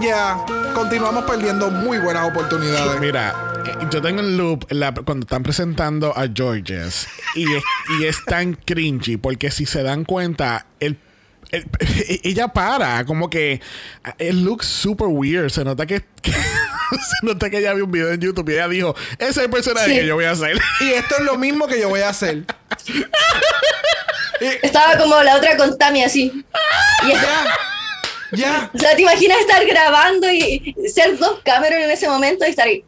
yeah, continuamos perdiendo muy buenas oportunidades. Mira, eh, yo tengo el loop la- cuando están presentando a Georges y es, y es tan cringy porque si se dan cuenta, el, el- ella para, como que el look super weird. Se nota que, que- se nota que ella vio un video en YouTube y ella dijo, ese es el personaje Sí. que yo voy a hacer. Y esto es lo mismo que yo voy a hacer. Y- Estaba como la otra con Tami así. Y es- ya, o sea, ¿te imaginas estar grabando y ser dos cámaras en ese momento y estar ahí?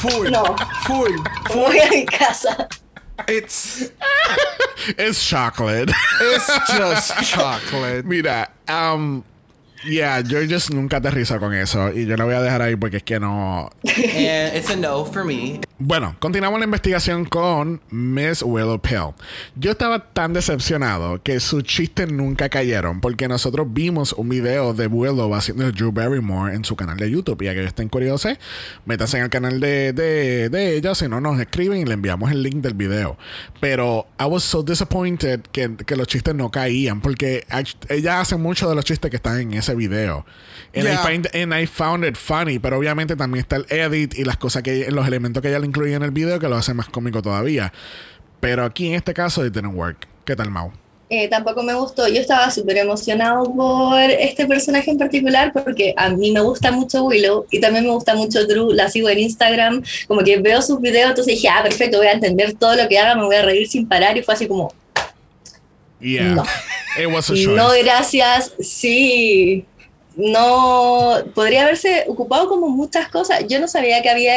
Full, No. full. Voy a mi casa. It's, es chocolate. it's just chocolate. Mira, um, yeah, Georges nunca aterriza con eso y yo la voy a dejar ahí porque es que no, And it's a no for me. Bueno, continuamos la investigación con Miss Willow Pill. Yo estaba tan decepcionado que sus chistes nunca cayeron porque nosotros vimos un video de Willow haciendo Drew Barrymore en su canal de YouTube. Y a que estén curiosos, métanse en el canal de, de, de ella, si no nos escriben y le enviamos el link del video. Pero I was so disappointed que, que los chistes no caían porque ella hace mucho de los chistes que están en ese video. And, Yeah. I find, and I found it funny, pero obviamente también está el edit y las cosas que los elementos que ella le incluye en el video que lo hace más cómico todavía. Pero aquí en este caso it didn't work. ¿Qué tal, Mau? Eh, tampoco me gustó. Yo estaba súper emocionado por este personaje en particular porque a mí me gusta mucho Willow y también me gusta mucho Drew. La sigo en Instagram, como que veo sus videos, entonces dije, ah, perfecto, voy a entender todo lo que haga, me voy a reír sin parar. Y fue así como, Yeah. No. It was a choice. no, gracias, sí. No, podría haberse ocupado como muchas cosas. Yo no sabía que había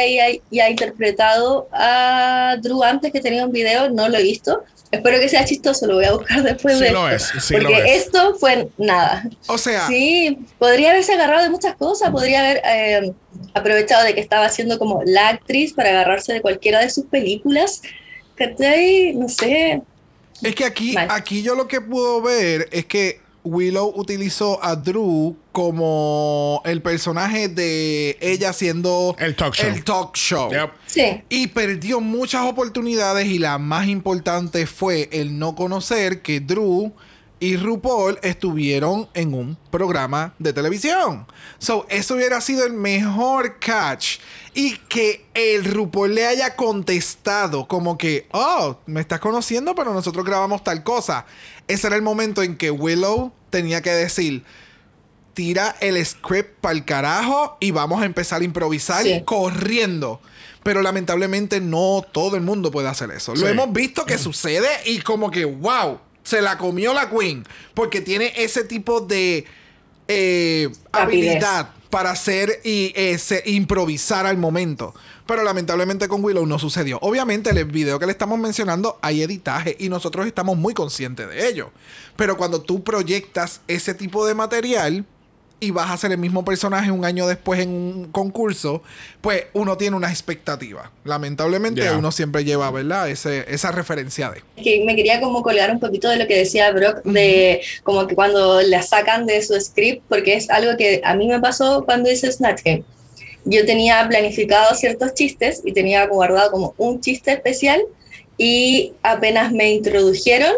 ya, interpretado a Drew antes que tenía un video, no lo he visto. Espero que sea chistoso, lo voy a buscar después Sí de lo esto, es, sí porque lo es. esto fue nada. O sea, Sí, podría haberse agarrado de muchas cosas, podría haber eh, aprovechado de que estaba haciendo como la actriz para agarrarse de cualquiera de sus películas. ¿Cachai? No sé. Es que aquí, aquí yo lo que puedo ver es que Willow utilizó a Drew como el personaje de ella siendo El talk show. el talk show. Yep. Sí, Y perdió muchas oportunidades y la más importante fue el no conocer que Drew y RuPaul estuvieron en un programa de televisión. So, eso hubiera sido el mejor catch. Y que el RuPaul le haya contestado como que, oh, me estás conociendo, pero nosotros grabamos tal cosa. Ese era el momento en que Willow tenía que decir, tira el script para el carajo y vamos a empezar a improvisar Sí. corriendo. Pero lamentablemente no todo el mundo puede hacer eso. Sí. Lo hemos visto que sucede y como que, wow, se la comió la queen. Porque tiene ese tipo de eh, habilidad para hacer y eh, se- improvisar al momento. Pero lamentablemente con Willow no sucedió. Obviamente, en el video que le estamos mencionando hay editaje y nosotros estamos muy conscientes de ello. Pero cuando tú proyectas ese tipo de material y vas a hacer el mismo personaje un año después en un concurso, pues uno tiene una expectativa. Lamentablemente Ya. uno siempre lleva, ¿verdad? Ese, esa referencia de. que me quería como colgar un poquito de lo que decía Brock, de como que cuando la sacan de su script, porque es algo que a mí me pasó cuando hice Snatch Game. Yo tenía planificado ciertos chistes y tenía guardado como un chiste especial y apenas me introdujeron,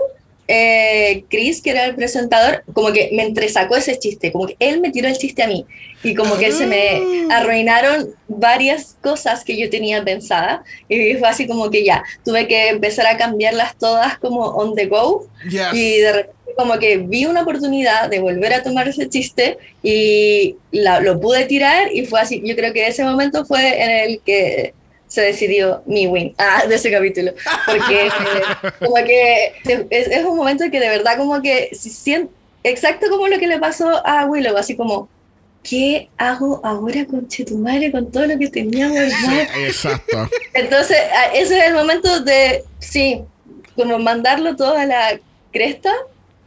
eh, Chris, que era el presentador, como que me entresacó ese chiste, como que él me tiró el chiste a mí. Y como que se me arruinaron varias cosas que yo tenía pensada. Y fue así como que ya, tuve que empezar a cambiarlas todas como on the go. Yes. y de repente como que vi una oportunidad de volver a tomar ese chiste y la- lo pude tirar y fue así, yo creo que ese momento fue en el que se decidió mi win ah, de ese capítulo, porque eh, como que es, es un momento que de verdad como que si sien- exacto como lo que le pasó a Willow, así como, ¿qué hago ahora con Chetumare con todo lo que tenía guardado? Exacto. Entonces, ese es el momento de, sí, como mandarlo todo a la cresta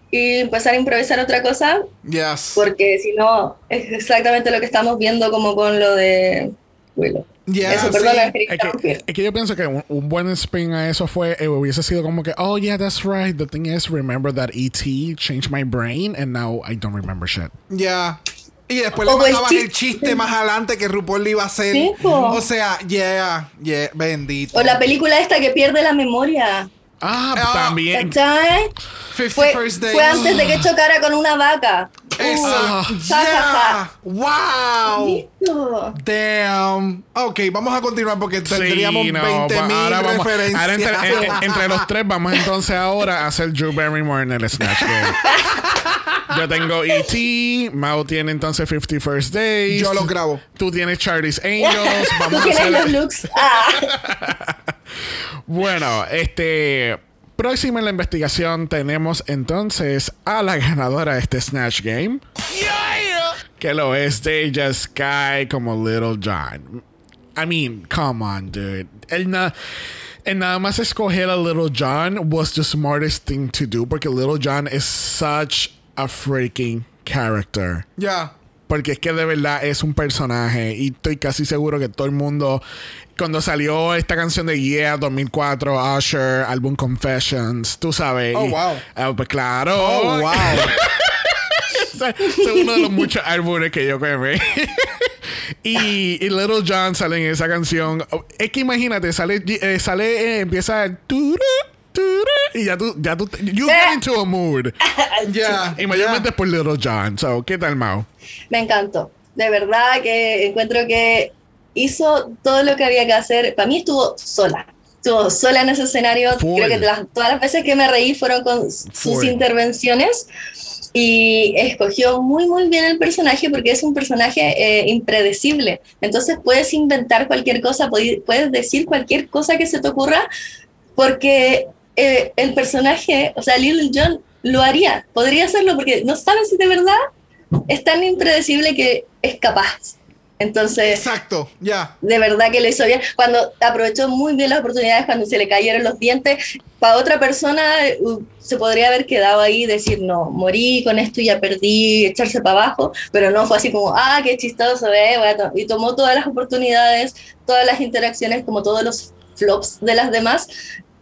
y empezar a improvisar otra cosa, Yes. porque si no, es exactamente lo que estamos viendo como con lo de Willow. Yeah, Eso, sí. perdón, Es que, es que yo pienso que un, un buen spin a eso fue, eh, hubiese sido como que, oh yeah, that's right. The thing is, remember that E.T. changed my brain and now I don't remember shit. Ya. Y después le mandabas el chiste. más adelante que RuPaul le iba a hacer. O sea, yeah, yeah, bendito. O la película esta que pierde la memoria. Ah, Ah, también. ¿Cachai? 50 Fue, fue antes de que chocara con una vaca. Eso. Ah. Uh, ja, ja. Wow. Listo. Damn. Ok, vamos a continuar porque Sí, tendríamos no, 20 pa- mil ahora vamos- referencias. ahora entre, en- en- entre los tres vamos entonces ahora a hacer Drew Barrymore en el Snatch Game. Yo tengo E.T., Mao tiene entonces 50 First Days. Yo los grabo. Tú tienes Charlie's Angels. Tú a tienes los hacer. looks. Ah. Bueno, este. Próxima en la investigación tenemos entonces a la ganadora de este Snatch Game. Que lo es Deja Sky como Little John. I mean, come on, dude. El, na- el nada más escoger a Little John was the smartest thing to do porque Little John is such a freaking character. Ya. Porque es que de verdad es un personaje y estoy casi seguro que todo el mundo, cuando salió esta canción de Yeah 2004, Usher, álbum Confessions, tú sabes. Oh, wow. Ah, pues claro. Oh, wow. Es uno de los muchos álbumes que yo quemé. y, y Little John sale en esa canción. Es que imagínate, sale, eh, sale eh, empieza el y ya tú, ya tú, you get into a mood. Ya. Y mayormente es por Little John. So, ¿qué tal, Mao? Me encantó. De verdad que encuentro que hizo todo lo que había que hacer. Para mí estuvo sola. Estuvo sola en ese escenario. Full. Creo que las- todas las veces que me reí fueron con sus Full. intervenciones. Y escogió muy, muy bien el personaje porque es un personaje eh, impredecible. Entonces puedes inventar cualquier cosa, puedes decir cualquier cosa que se te ocurra porque eh, el personaje, o sea, Little John lo haría, podría hacerlo porque no sabes si de verdad es tan impredecible que es capaz. Entonces, Exacto. Ya. de verdad que lo hizo bien. Cuando aprovechó muy bien las oportunidades, cuando se le cayeron los dientes, para otra persona uh, se podría haber quedado ahí y decir, no, morí con esto y ya perdí, echarse para abajo, pero no fue así como, ah, qué chistoso, eh, to-". y tomó todas las oportunidades, todas las interacciones, como todos los flops de las demás,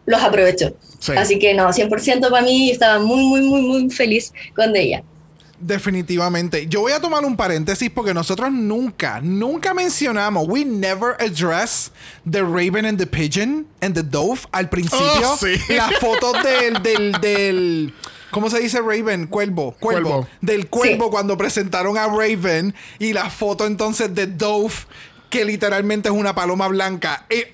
los aprovechó. Sí. Así que no, 100% para mí, estaba muy, muy, muy, muy feliz con ella. Definitivamente. Yo voy a tomar un paréntesis porque nosotros nunca, nunca mencionamos, we never address the Raven and the Pigeon and the Dove al principio. Oh, sí. Las fotos del, del, del, ¿cómo se dice Raven? Cuervo. Cuervo. Cuervo. Del cuervo Sí. cuando presentaron a Raven y la foto entonces de Dove que literalmente es una paloma blanca. Eh,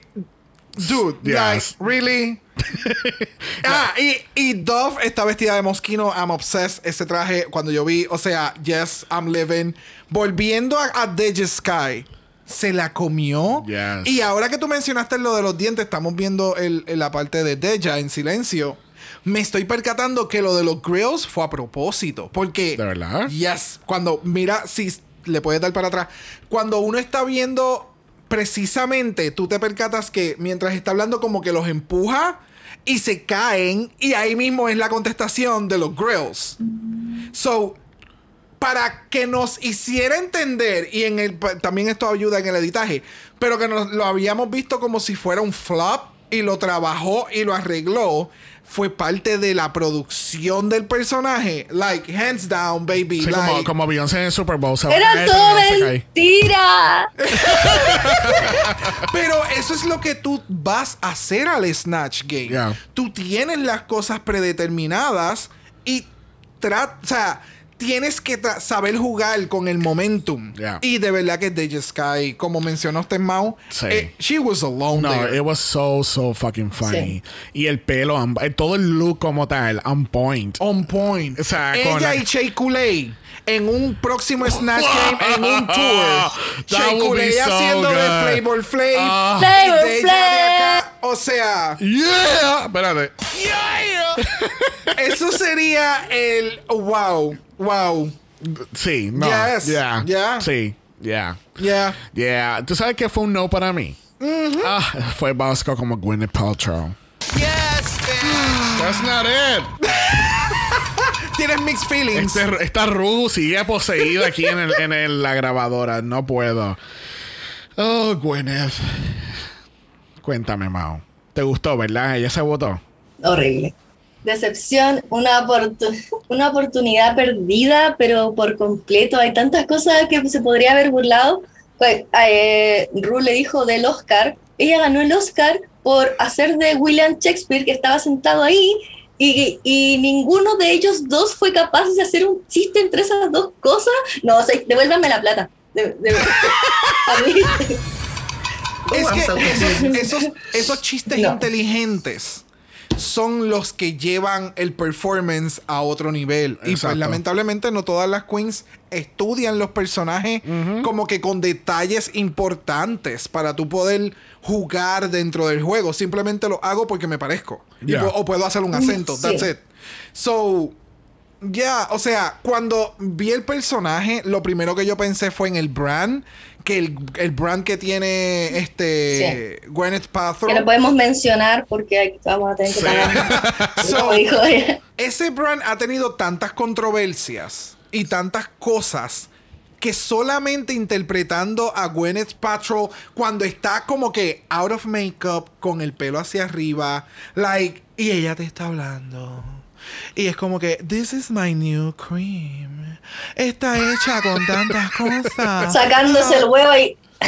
dude, Yes. like, really? ah, y, y Dove está vestida de mosquino. I'm obsessed. Ese traje, cuando yo vi, o sea, yes, I'm living. Volviendo a, a Deja Sky, se la comió. Yes. Y ahora que tú mencionaste lo de los dientes, estamos viendo el, el- la parte de Deja en silencio. Me estoy percatando que lo de los grills fue a propósito. Porque. ¿De verdad? Yes. Cuando, mira, si le puedes dar para atrás. Cuando uno está viendo precisamente, tú te percatas que mientras está hablando, como que los empuja y se caen. Y ahí mismo es la contestación de los grills. So, para que nos hiciera entender, y en el también esto ayuda en el editaje, pero que nos lo habíamos visto como si fuera un flop y lo trabajó y lo arregló, fue parte de la producción del personaje. Like, hands down, baby. Sí, like, como, como Beyoncé en el Super Bowl. Era todo mentira. Pero eso es lo que tú vas a hacer al Snatch Game. Yeah. Tú tienes las cosas predeterminadas y tra- o sea, tienes que saber jugar con el momentum. Yeah. Y de verdad que Deja Sky, como mencionó usted, Mau, Sí. eh, she was alone No, there. it was so, so fucking funny. Y el pelo, eh, todo el look como tal, on point. On point. O sea, con Ella la- y Shea Coulee en un próximo Snatch Game en un tour. Shea Coulee so haciendo de good. Flavor Flav. Ah. y Flavor de acá. O sea, Yeah. Espérate. Eso sería el wow. Wow. Sí, no. Yes, Yeah. yeah. Sí, yeah. Yeah. Yeah. ¿Tú sabes que fue un no para mí? Ah, fue Bosco como Gwyneth Paltrow. Yes, man. That's not it. Tienes mixed feelings. Este, esta Ru sigue poseída aquí en, el- en el- la grabadora. No puedo. Oh, Gwyneth. Cuéntame, Mao. ¿Te gustó, verdad? Ella se votó. Horrible. Decepción, una, oportu- una oportunidad perdida, pero por completo. Hay tantas cosas que se podría haber burlado. Pues, eh, Ru le dijo del Oscar. Ella ganó el Oscar por hacer de William Shakespeare, que estaba sentado ahí, y, y ninguno de ellos dos fue capaz de hacer un chiste entre esas dos cosas. No, o sea, devuélvame la plata. De- de- a mí- Es I'm que so esos, esos, esos chistes No. inteligentes son los que llevan el performance a otro nivel. Y pues lamentablemente no todas las queens estudian los personajes como que con detalles importantes para tú poder jugar dentro del juego. Simplemente lo hago porque me parezco. Yeah. o puedo hacer un acento. Sí. That's it. So, ya, o sea, cuando vi el personaje, lo primero que yo pensé fue en el brand, que el, el brand que tiene este Gwyneth Paltrow. que no podemos mencionar porque vamos a tener que Sí. pagar. So, ese brand ha tenido tantas controversias y tantas cosas que solamente interpretando a Gwyneth Paltrow cuando está como que out of makeup con el pelo hacia arriba, like, y ella te está hablando. Y es como que, this is my new cream. Está hecha con tantas cosas. Sacándose el huevo y.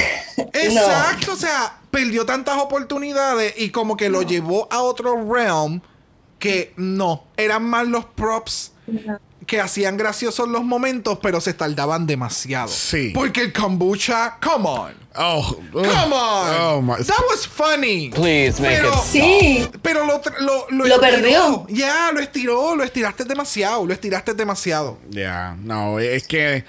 Exacto, o sea, perdió tantas oportunidades y como que lo llevó a otro realm que no, eran más los props que hacían graciosos los momentos, pero se tardaban demasiado. Sí. Porque el kombucha, come on. Oh. Come on. Oh, my. That was funny. Please make Pero, it Sí. pero lo, lo, Lo perdió. Ya, lo estiró, lo estiraste demasiado, lo estiraste demasiado. Yeah, no, es que.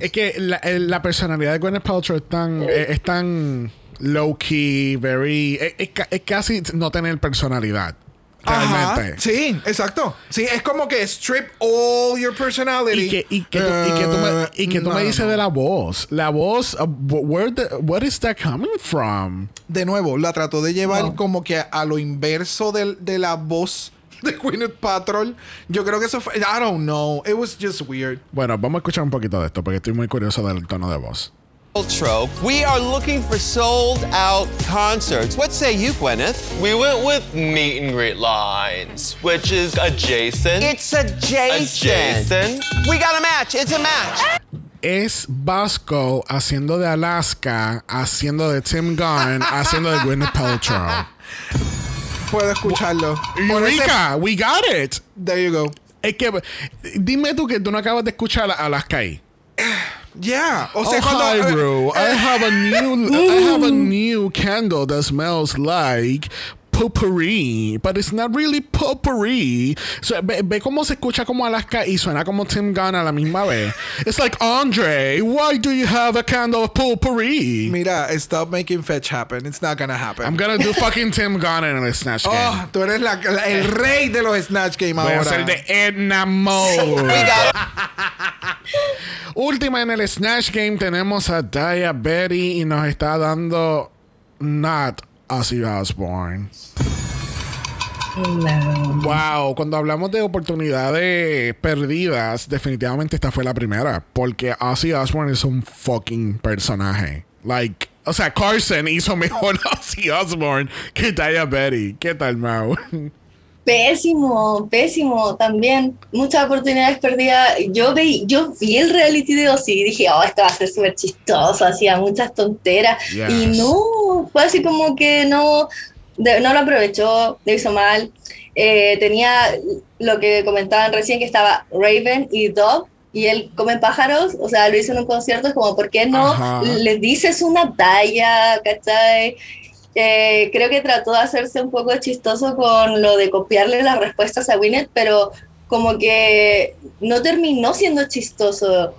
Es que la, el- la personalidad de Gwyneth Paltrow es tan, es, es tan low key, very. Es, es casi no tener personalidad. Ajá, sí, exacto. Sí, es como que strip all your personality. Y que, y que tú, y que tú me, y que tú Eh, me dices no. de la voz. La voz, uh, where the, where is that coming from? de nuevo, la trató de llevar No. como que a, a lo inverso del- de, la voz de Gwyneth Paltrow. Yo creo que eso fue. I don't know. It was just weird. Bueno, vamos a escuchar un poquito de esto porque estoy muy curioso del tono de voz. Trope. We are looking for sold out concerts. What say you, Gwyneth? We went with meet and greet lines, which is adjacent. It's adjacent. adjacent. We got a match. It's a match. Es Vasco haciendo de Alaska, haciendo de Tim Gunn, haciendo de Gwyneth Paltrow. Puedo escucharlo. Por ese- Eureka, we got it. There you go. Es que dime tú que tú no acabas de escuchar a Alaska ahí. Yeah. O sea, oh, cuando. hi, eh, bro. I have a new I have a new candle that smells like potpourri, but it's not really potpourri. So, ve, ve cómo se escucha como Alaska y suena como Tim Gunn a la misma vez. It's like Andre, why do you have a candle of potpourri? Mira, stop making fetch happen. It's not gonna happen. I'm gonna do fucking Tim Gunn en el Snatch Game. Oh, tú eres la- la- el rey de los Snatch Game Voy a ahora. hacer de Edna Mode. Última en el Snatch Game tenemos a Daya Betty y nos está dando Not Ozzy Osbourne. Wow, cuando hablamos de oportunidades perdidas, definitivamente esta fue la primera. Porque Ozzy Osbourne es un fucking personaje. Like, o sea, Carson hizo mejor Ozzy Osbourne que Daya Betty. ¿Qué tal, Mau? Pésimo, pésimo también. Muchas oportunidades perdidas. Yo vi, yo vi el reality de Ozzy y dije, oh, esto va a ser súper chistoso, hacía muchas tonteras. Yes. Y no, fue así como que no, de- no lo aprovechó, lo hizo mal. Eh, tenía lo que comentaban recién, que estaba Raven y Dove. Y él come pájaros, o sea, lo hizo en un concierto, es como, ¿por qué no Ajá. le dices una talla, cachai? Eh, creo que trató de hacerse un poco chistoso con lo de copiarle las respuestas a Winnet, pero como que no terminó siendo chistoso.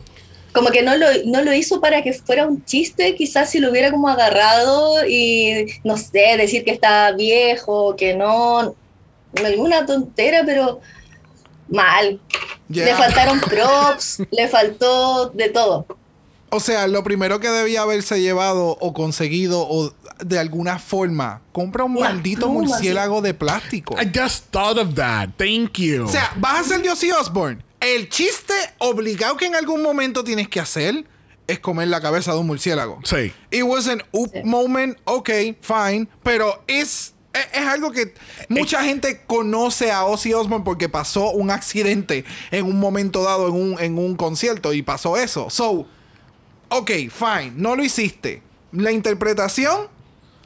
Como que no lo, no lo hizo para que fuera un chiste, quizás si lo hubiera como agarrado y, no sé, decir que estaba viejo, que no, alguna tontera, pero mal, Yeah. Le faltaron props, le faltó de todo. O sea, lo primero que debía haberse llevado o conseguido o de alguna forma, compra un maldito murciélago de plástico. I just thought of that. Thank you. O sea, vas a ser Ozzy Osbourne. El chiste obligado que en algún momento tienes que hacer es comer la cabeza de un murciélago. Sí. It was an up Sí. moment, ok, fine, pero es, es, es algo que mucha gente conoce a Ozzy Osbourne porque pasó un accidente en un momento dado en un, en un concierto y pasó eso. So, ok, fine, no lo hiciste. La interpretación,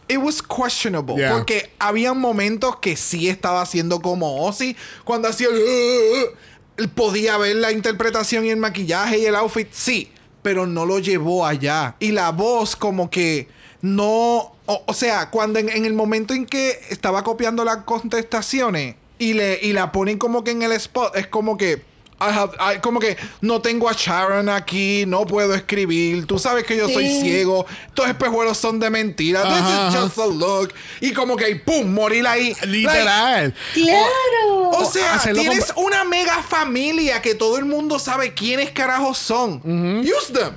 it was questionable. Yeah. Porque había momentos que sí estaba haciendo como Ozzy. Cuando hacía el... podía ver la interpretación y el maquillaje y el outfit, sí. Pero no lo llevó allá. Y la voz como que no... O, o sea, cuando en, en el momento en que estaba copiando las contestaciones y, le, y la ponen como que en el spot, es como que... I have- I- como que no tengo a Sharon aquí, no puedo escribir. Tú sabes que yo soy ciego. Estos espejuelos son de mentira. This is just a look. Y como que ¡pum! morir ahí. Like, Literal. ¡Claro! o sea, hacerlo tienes una mega familia que todo el mundo sabe quiénes carajos son. Use them.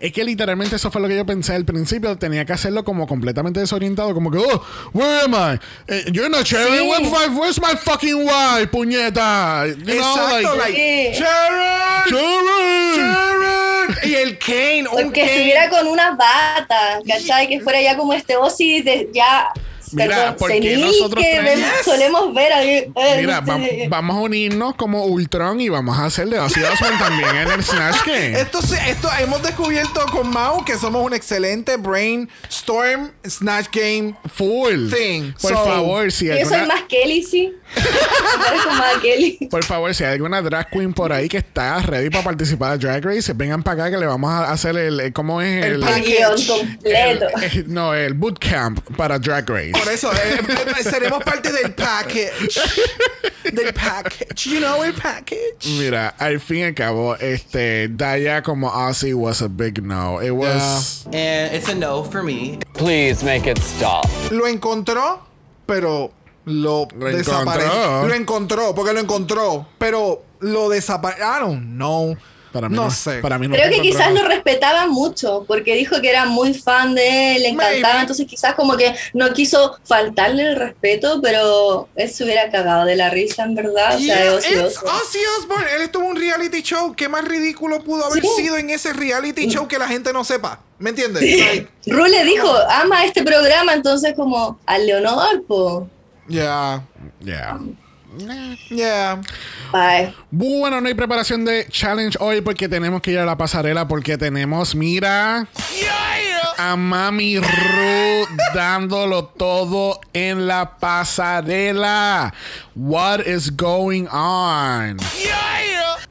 Es que literalmente eso fue lo que yo pensé al principio. Tenía que hacerlo como completamente desorientado. Como que, oh, where am I? Eh, you're not Cherry. Sí. Where my- where's my fucking wife, puñeta? You know, Exacto, like, Sí. Sharon, Cherry. Sharon. Y el Kane, Porque Kane. estuviera con unas batas, ¿cachai? Que fuera ya como este Ozzy de ya. Mira, porque nosotros que tres- solemos ver ahí. eh, Mira, vamos a unirnos como Ultron y vamos a hacer de Ozzy Osbourne también en el Snatch Game. Esto, esto hemos descubierto con Mau que somos un excelente brainstorm Snatch Game. Full. Thing. Por So- favor, si Yo soy más Kelly, sí. Más a Kelly. por favor, si hay alguna drag queen por ahí que está ready para participar de Drag Race, vengan para acá que le vamos a hacer el, el- ¿cómo es El el. El guion completo. no, el bootcamp para Drag Race. Por eso, eh, eh, seremos parte del package. del package. You know, el package. Mira, al fin y al cabo, este, Daya como Ozzy was a big no. It was. And it's a no for me. Please make it stop. Lo encontró, pero lo, Lo desapareció. Lo encontró, porque lo encontró, pero lo desapareció. I don't know. Para mí no, no, sé. Para mí no Creo que quizás lo respetaba mucho, porque dijo que era muy fan de él, le encantaba, Maybe. entonces quizás como que no quiso faltarle el respeto, pero él se hubiera cagado de la risa, en verdad. O sea, Yeah, de Ozzy it's Osbourne. Ozzy Osbourne. Él estuvo en un reality show. ¿Qué más ridículo pudo haber Sí. sido en ese reality show que la gente no sepa? ¿Me entiendes? Like, Ru le dijo, ama este programa, entonces como al Leonor, po. yeah, Yeah. Yeah. Bye. Bueno, no hay preparación de challenge hoy porque tenemos que ir a la pasarela porque tenemos, mira, a Mami Ru dándolo todo en la pasarela. What is going on?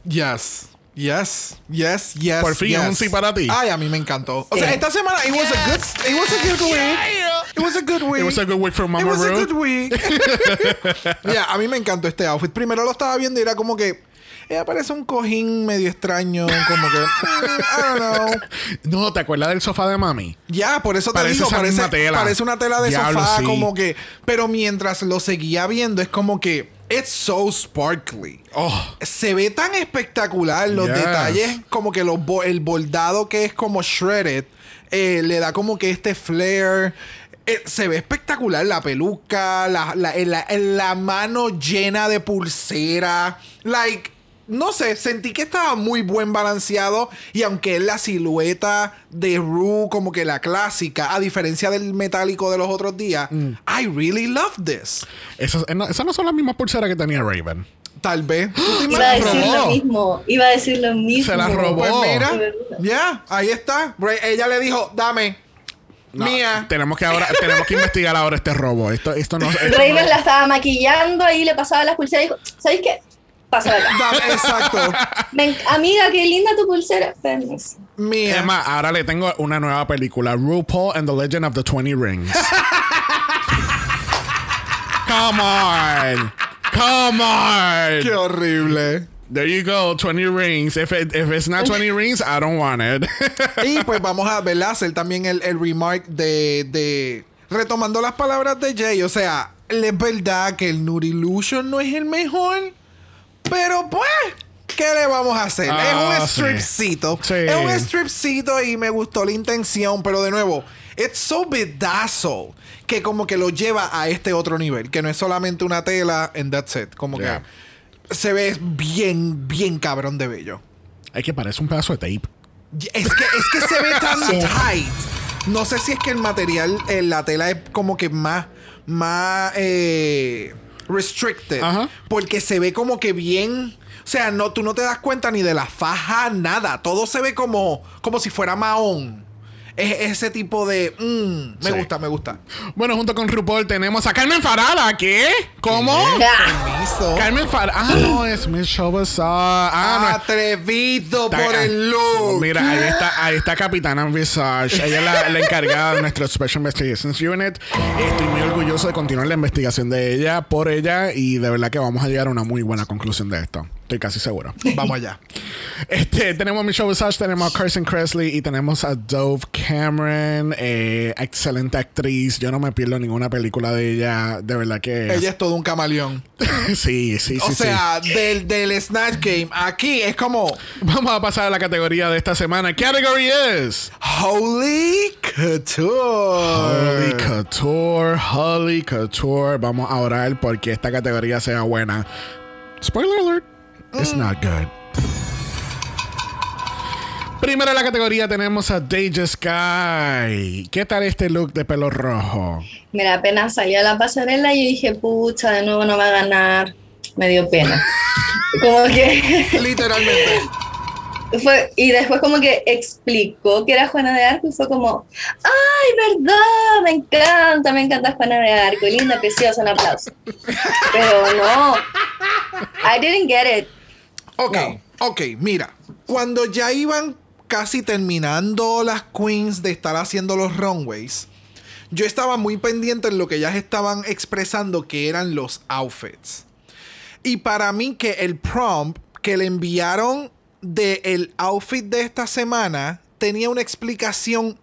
Yes. Yes, yes, yes. Por fin, yes. un sí para ti. Ay, a mí me encantó. O sea, esta semana it was a good it was a good week. It was a good week. It was a good week for It Mama was a good week. yeah, a mí me encantó este outfit. Primero lo estaba viendo y era como que ella parece un cojín medio extraño, como que mm, I don't know. No, ¿te acuerdas del sofá de Mami? Ya, por eso te Parece digo, esa parece, misma tela. parece una tela de Diablo, sofá, sí. como que. Pero mientras lo seguía viendo, es como que. It's so sparkly. Oh. Se ve tan espectacular los Yes. detalles, como que los bo- el bordado que es como shredded, eh, le da como que este flare. Eh, se ve espectacular la peluca, la, la, la- la mano llena de pulsera. Like, no sé, sentí que estaba muy buen balanceado. Y aunque es la silueta de Rue, como que la clásica, a diferencia del metálico de los otros días, I really love this. Esas, eh, no, esas no son las mismas pulseras que tenía Raven. Tal vez. ¿Tú te Iba a decir robó. lo mismo, iba a decir lo mismo. Se la robó. Pues mira, ya, ahí está. Ella le dijo, dame. No, Mía. Tenemos que ahora, tenemos que investigar ahora este robo. Esto, esto no. esto Raven no- la estaba maquillando, ahí le pasaba las pulseras y dijo, ¿sabéis qué? Pásala acá. Dame, exacto. Me- amiga, qué linda tu pulsera. Permiso. Mía. Es más, ahora le tengo una nueva película, RuPaul and the Legend of the 20 Rings. Come on. Come on. Qué horrible. There you go, 20 rings. If, it, if it's not 20 rings, I don't want it. Y pues vamos a ¿verdad? hacer también el, el remark de, de. Retomando las palabras de Jay. O sea, es verdad que el Nude Illusion no es el mejor. Pero pues. ¿Qué le vamos a hacer? Ah, es un sí. stripcito. Sí. Es un stripcito y me gustó la intención, pero de nuevo, it's so bedazzle que como que lo lleva a este otro nivel, que no es solamente una tela and that's it. Como Yeah. que se ve bien, bien cabrón de bello. Es que parece un pedazo de tape. Es que, es que se ve tan Sí. tight. No sé si es que el material, eh, la tela es como que más, más eh, restricted. Ajá. Porque se ve como que bien. O sea, no, tú no te das cuenta ni de la faja, nada. Todo se ve como, como si fuera mahón. Es ese tipo de. mm, me Sí. gusta, me gusta. Bueno, junto con RuPaul tenemos a Carmen Farala. ¿Qué? ¿Cómo? Ah, Permiso. Carmen Farala. Ah, no, es Michelle Visage. Ah, no. Atrevido Está- por el look. Mira, ahí está, ahí está Capitana Visage. Ella es la, la encargada de nuestro Special Investigations Unit. Estoy muy orgulloso de continuar la investigación de ella, por ella, y de verdad que vamos a llegar a una muy buena conclusión de esto. Estoy casi seguro. Vamos allá. Este, tenemos a Michelle Visage, tenemos a Carson Kressley y tenemos a Dove Cameron. eh, excelente actriz. Yo no me pierdo ninguna película de ella. De verdad que. Ella es todo un camaleón. sí, sí, sí. o sí. sea, Del, del Snatch Game, aquí es como. Vamos a pasar a la categoría de esta semana. Category is. Holy Couture. Holly Couture, Holly Couture. Vamos a orar porque esta categoría sea buena. Spoiler alert, it's not good. Primero en la categoría tenemos a Deja Sky. ¿Qué tal este look de pelo rojo? Mira, apenas salió a la pasarela y yo dije, pucha, de nuevo no va a ganar. Me dio pena. Como que Literalmente. fue, y después como que explicó que era Juana de Arco y fue como, ay, verdad, me encanta, me encanta Juana de Arco, linda, preciosa, un aplauso. Pero no, I didn't get it. Ok, No. ok, mira. Cuando ya iban casi terminando las queens de estar haciendo los runways, yo estaba muy pendiente en lo que ellas estaban expresando que eran los outfits. Y para mí que el prompt que le enviaron del outfit de esta semana tenía una explicación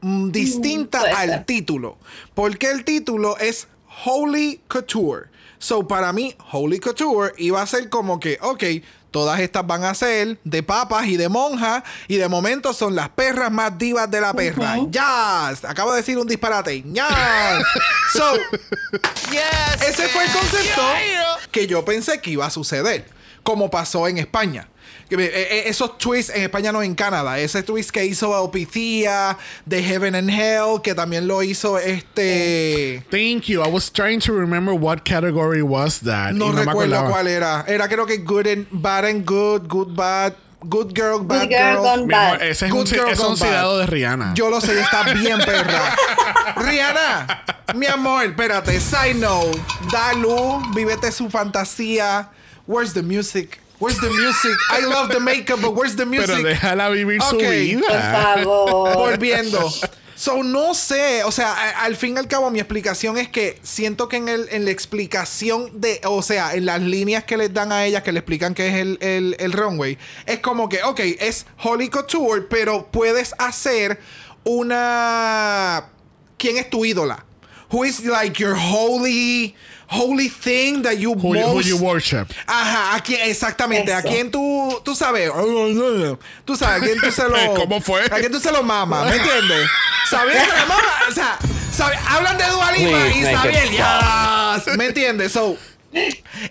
mm, distinta al título. Porque el título es Holy Couture. So, para mí, Holy Couture iba a ser como que, ok, todas estas van a ser de papas y de monjas. Y de momento son las perras más divas de la perra. ¡Yes! Acabo de decir un disparate. ¡Yes! so, Yes. ese fue el concepto Yeah. que yo pensé que iba a suceder, como pasó en España. Eh, eh, esos twists en España no en Canadá. Ese twist que hizo Opicia de Heaven and Hell, que también lo hizo este. Thank you. I was trying to remember what category was that. No, me recuerdo cuál era. Era creo que Good and Bad and Good, Good Bad, Good Girl, Bad Good girl Girl. gone Mi amor, bad. ese es Good un, girl es un bad. de Rihanna. Yo lo sé, está bien perra. Rihanna, mi amor, espérate. Side note. Da luz, vívete su fantasía. Where's the music? Where's the music? I love the makeup, but where's the music? Pero déjala vivir su. Por vida. favor. Volviendo. So, no sé, o sea, a- al fin y al cabo mi explicación es que siento que en, el, en la explicación de, o sea, en las líneas que les dan a ellas que le explican que es el, el, el runway, es como que, ok, es Holy Couture, pero puedes hacer una... ¿Quién es tu ídola? Who is like your holy, holy thing that you Who, you- who most... you worship. Ajá, a quién, exactamente, a Eso. quién tú, tú sabes, tú sabes, a quién tú se lo, ¿Cómo fue? a quién tú se lo mamas, ¿me entiendes? Sabías que la mama, o sea, sabe- hablan de Please, y Sabiel, yes, ¿me entiendes? So,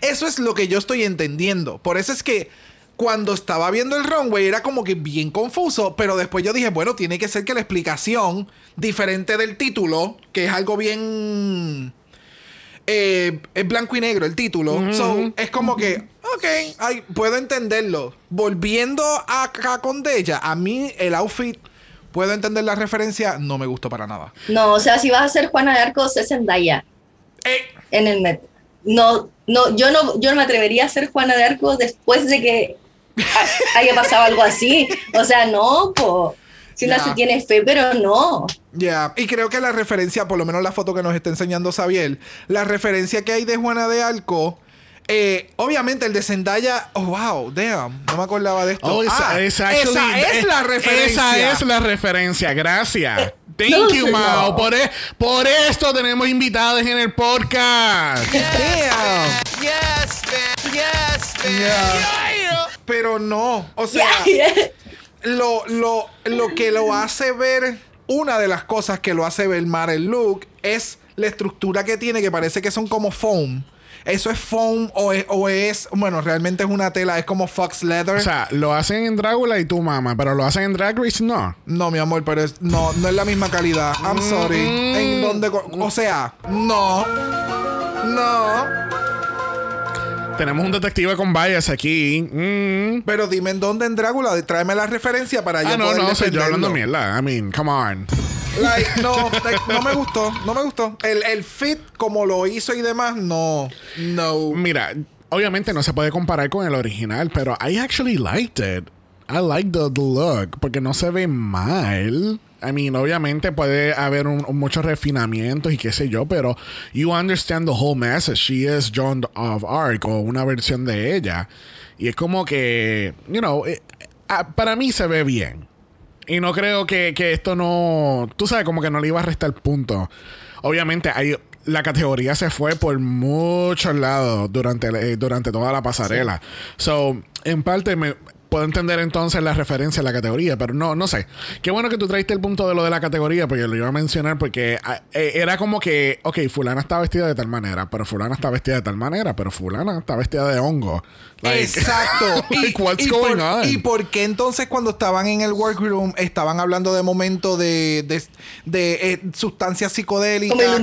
eso es lo que yo estoy entendiendo, por eso es que cuando estaba viendo el runway era como que bien confuso, pero después yo dije, bueno, tiene que ser que la explicación diferente del título, que es algo bien eh, es blanco y negro el título. So, es como que, ok, ay, puedo entenderlo. Volviendo acá con Deja, a mí el outfit, puedo entender la referencia, no me gustó para nada. No, o sea, si vas a ser Juana de Arcos, es Zendaya Eh, en el Met. No, no, yo no, yo no me atrevería a ser Juana de Arcos después de que ha- haya pasado algo así. O sea, no, po. Si una Ya. se tiene fe, pero no. Ya, y creo que la referencia, por lo menos la foto que nos está enseñando Sabiel, la referencia que hay de Juana de Arco, eh, obviamente el de Zendaya, oh wow, damn, no me acordaba de esto. Oh, esa, Ah, esa actually- esa es la referencia. Esa es la referencia. Gracias. Thank no, you. Mao. Por, e- por esto tenemos invitados en el podcast. Damn. Yes, man. Yes, man. Yeah. Yeah. pero no. O sea, lo, lo, lo que lo hace ver, una de las cosas que lo hace ver mal el look es la estructura que tiene, que parece que son como foam. ¿Eso es foam o es, o es- bueno, realmente es una tela, es como fox leather? O sea, lo hacen en Drácula y tu mamá, pero lo hacen en Drag Race, no. no, mi amor, pero es, no, no es la misma calidad. I'm sorry. En donde, o sea, no. No. Tenemos un detective con bias aquí. Mm. Pero dime en dónde en Drácula, tráeme la referencia para yo Ah, no, poder no, soy yo hablando mierda. I mean, come on. Like, no, like, no me gustó, no me gustó. El, el fit como lo hizo y demás, no, no. Mira, obviamente no se puede comparar con el original, pero I actually liked it. I like the, the look porque no se ve mal. I mean, obviamente puede haber un, un- muchos refinamientos y qué sé yo, pero you understand the whole message. She is Joan of Arc o una versión de ella. Y es como que, you know, eh, ah, para mí se ve bien. Y no creo que, que esto no. Tú sabes, como que no le iba a restar punto. Obviamente, hay, la categoría se fue por muchos lados durante, eh, durante toda la pasarela. So, en parte me. Puedo entender entonces la referencia a la categoría, pero no, no sé. Qué bueno que tú traiste el punto de lo de la categoría, porque lo iba a mencionar, porque ah, eh, era como que, ok, fulana está vestida de tal manera, pero fulana está vestida de tal manera, pero fulana está vestida de hongo. Like- Exacto. like, what's y going por, on? ¿Y por qué entonces cuando estaban en el workroom estaban hablando de momento de, de, de, eh, sustancias psicodélicas? Como este-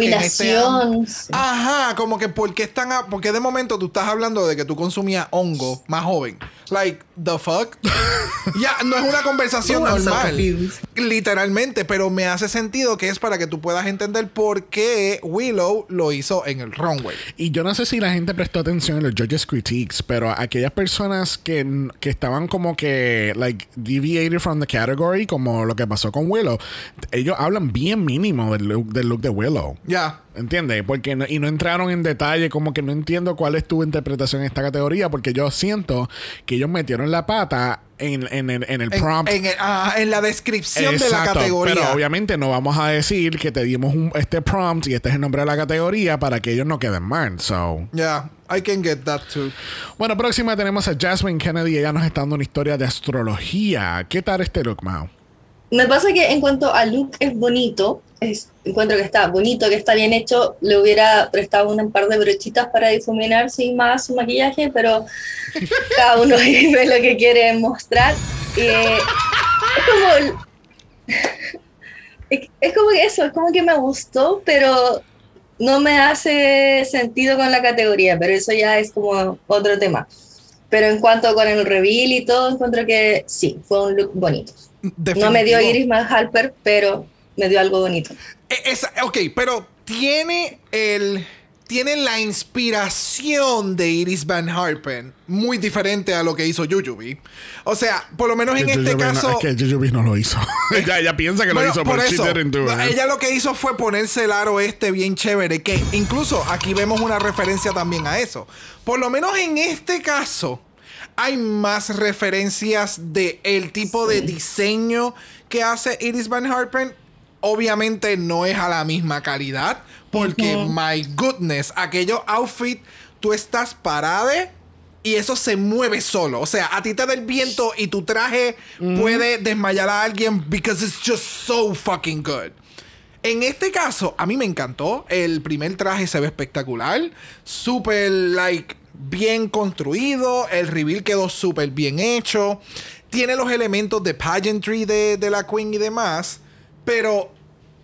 iluminación. sí. Ajá, como que ¿por qué están a- porque de momento tú estás hablando de que tú consumías hongo más joven? Like, the fuck? ya, no es una conversación so normal. Literalmente, pero me hace sentido que es para que tú puedas entender por qué Willow lo hizo en el runway. Y yo no sé si la gente prestó atención en los judges critiques, pero aquellas personas que, que estaban como que, like, deviated from the category, como lo que pasó con Willow, ellos hablan bien mínimo del look, del look de Willow. Ya. ¿Entiendes? Porque no- y no entraron en detalle, como que no entiendo cuál es tu interpretación en esta categoría, porque yo siento que ellos metieron la pata en, en el, en el En, prompt. en el- ah, en la descripción de la Exacto, categoría. Pero obviamente no vamos a decir que te dimos un- este prompt y este es el nombre de la categoría para que ellos no queden mal. So. Yeah, I can get that too. Bueno, próxima tenemos a Jasmine Kennedy. Ella nos está dando una historia de astrología. ¿Qué tal este look, Mao? Me pasa que en cuanto a look es bonito, es, encuentro que está bonito, que está bien hecho, le hubiera prestado un par de brochitas para difuminar sin más su maquillaje, pero cada uno ve lo que quiere mostrar. Y, eh, es como... Es, es como que eso, es como que me gustó, pero no me hace sentido con la categoría, pero eso ya es como otro tema. Pero en cuanto con el reveal y todo, encuentro que sí, fue un look bonito. No me dio. Iris Van Halper, pero me dio algo bonito. E- esa- ok, pero tiene el. Tiene la inspiración de Iris Van Harpen muy diferente a lo que hizo Yuyubi. O sea, por lo menos en este no- caso. es que no lo hizo. ella, ella piensa que lo hizo, por pero she eso, didn't do it. ella lo que hizo fue ponerse el aro este bien chévere, que incluso aquí vemos una referencia también a eso. Por lo menos en este caso, hay más referencias de el tipo de diseño que hace Iris Van Harpen. Obviamente no es a la misma calidad, porque my goodness, aquellos outfits, tú estás parade y eso se mueve solo. O sea, a ti te da el viento y tu traje puede desmayar a alguien because it's just so fucking good. En este caso, a mí me encantó. El primer traje se ve espectacular. Súper, like, bien construido. El reveal quedó súper bien hecho. Tiene los elementos de pageantry de, de la Queen y demás. Pero,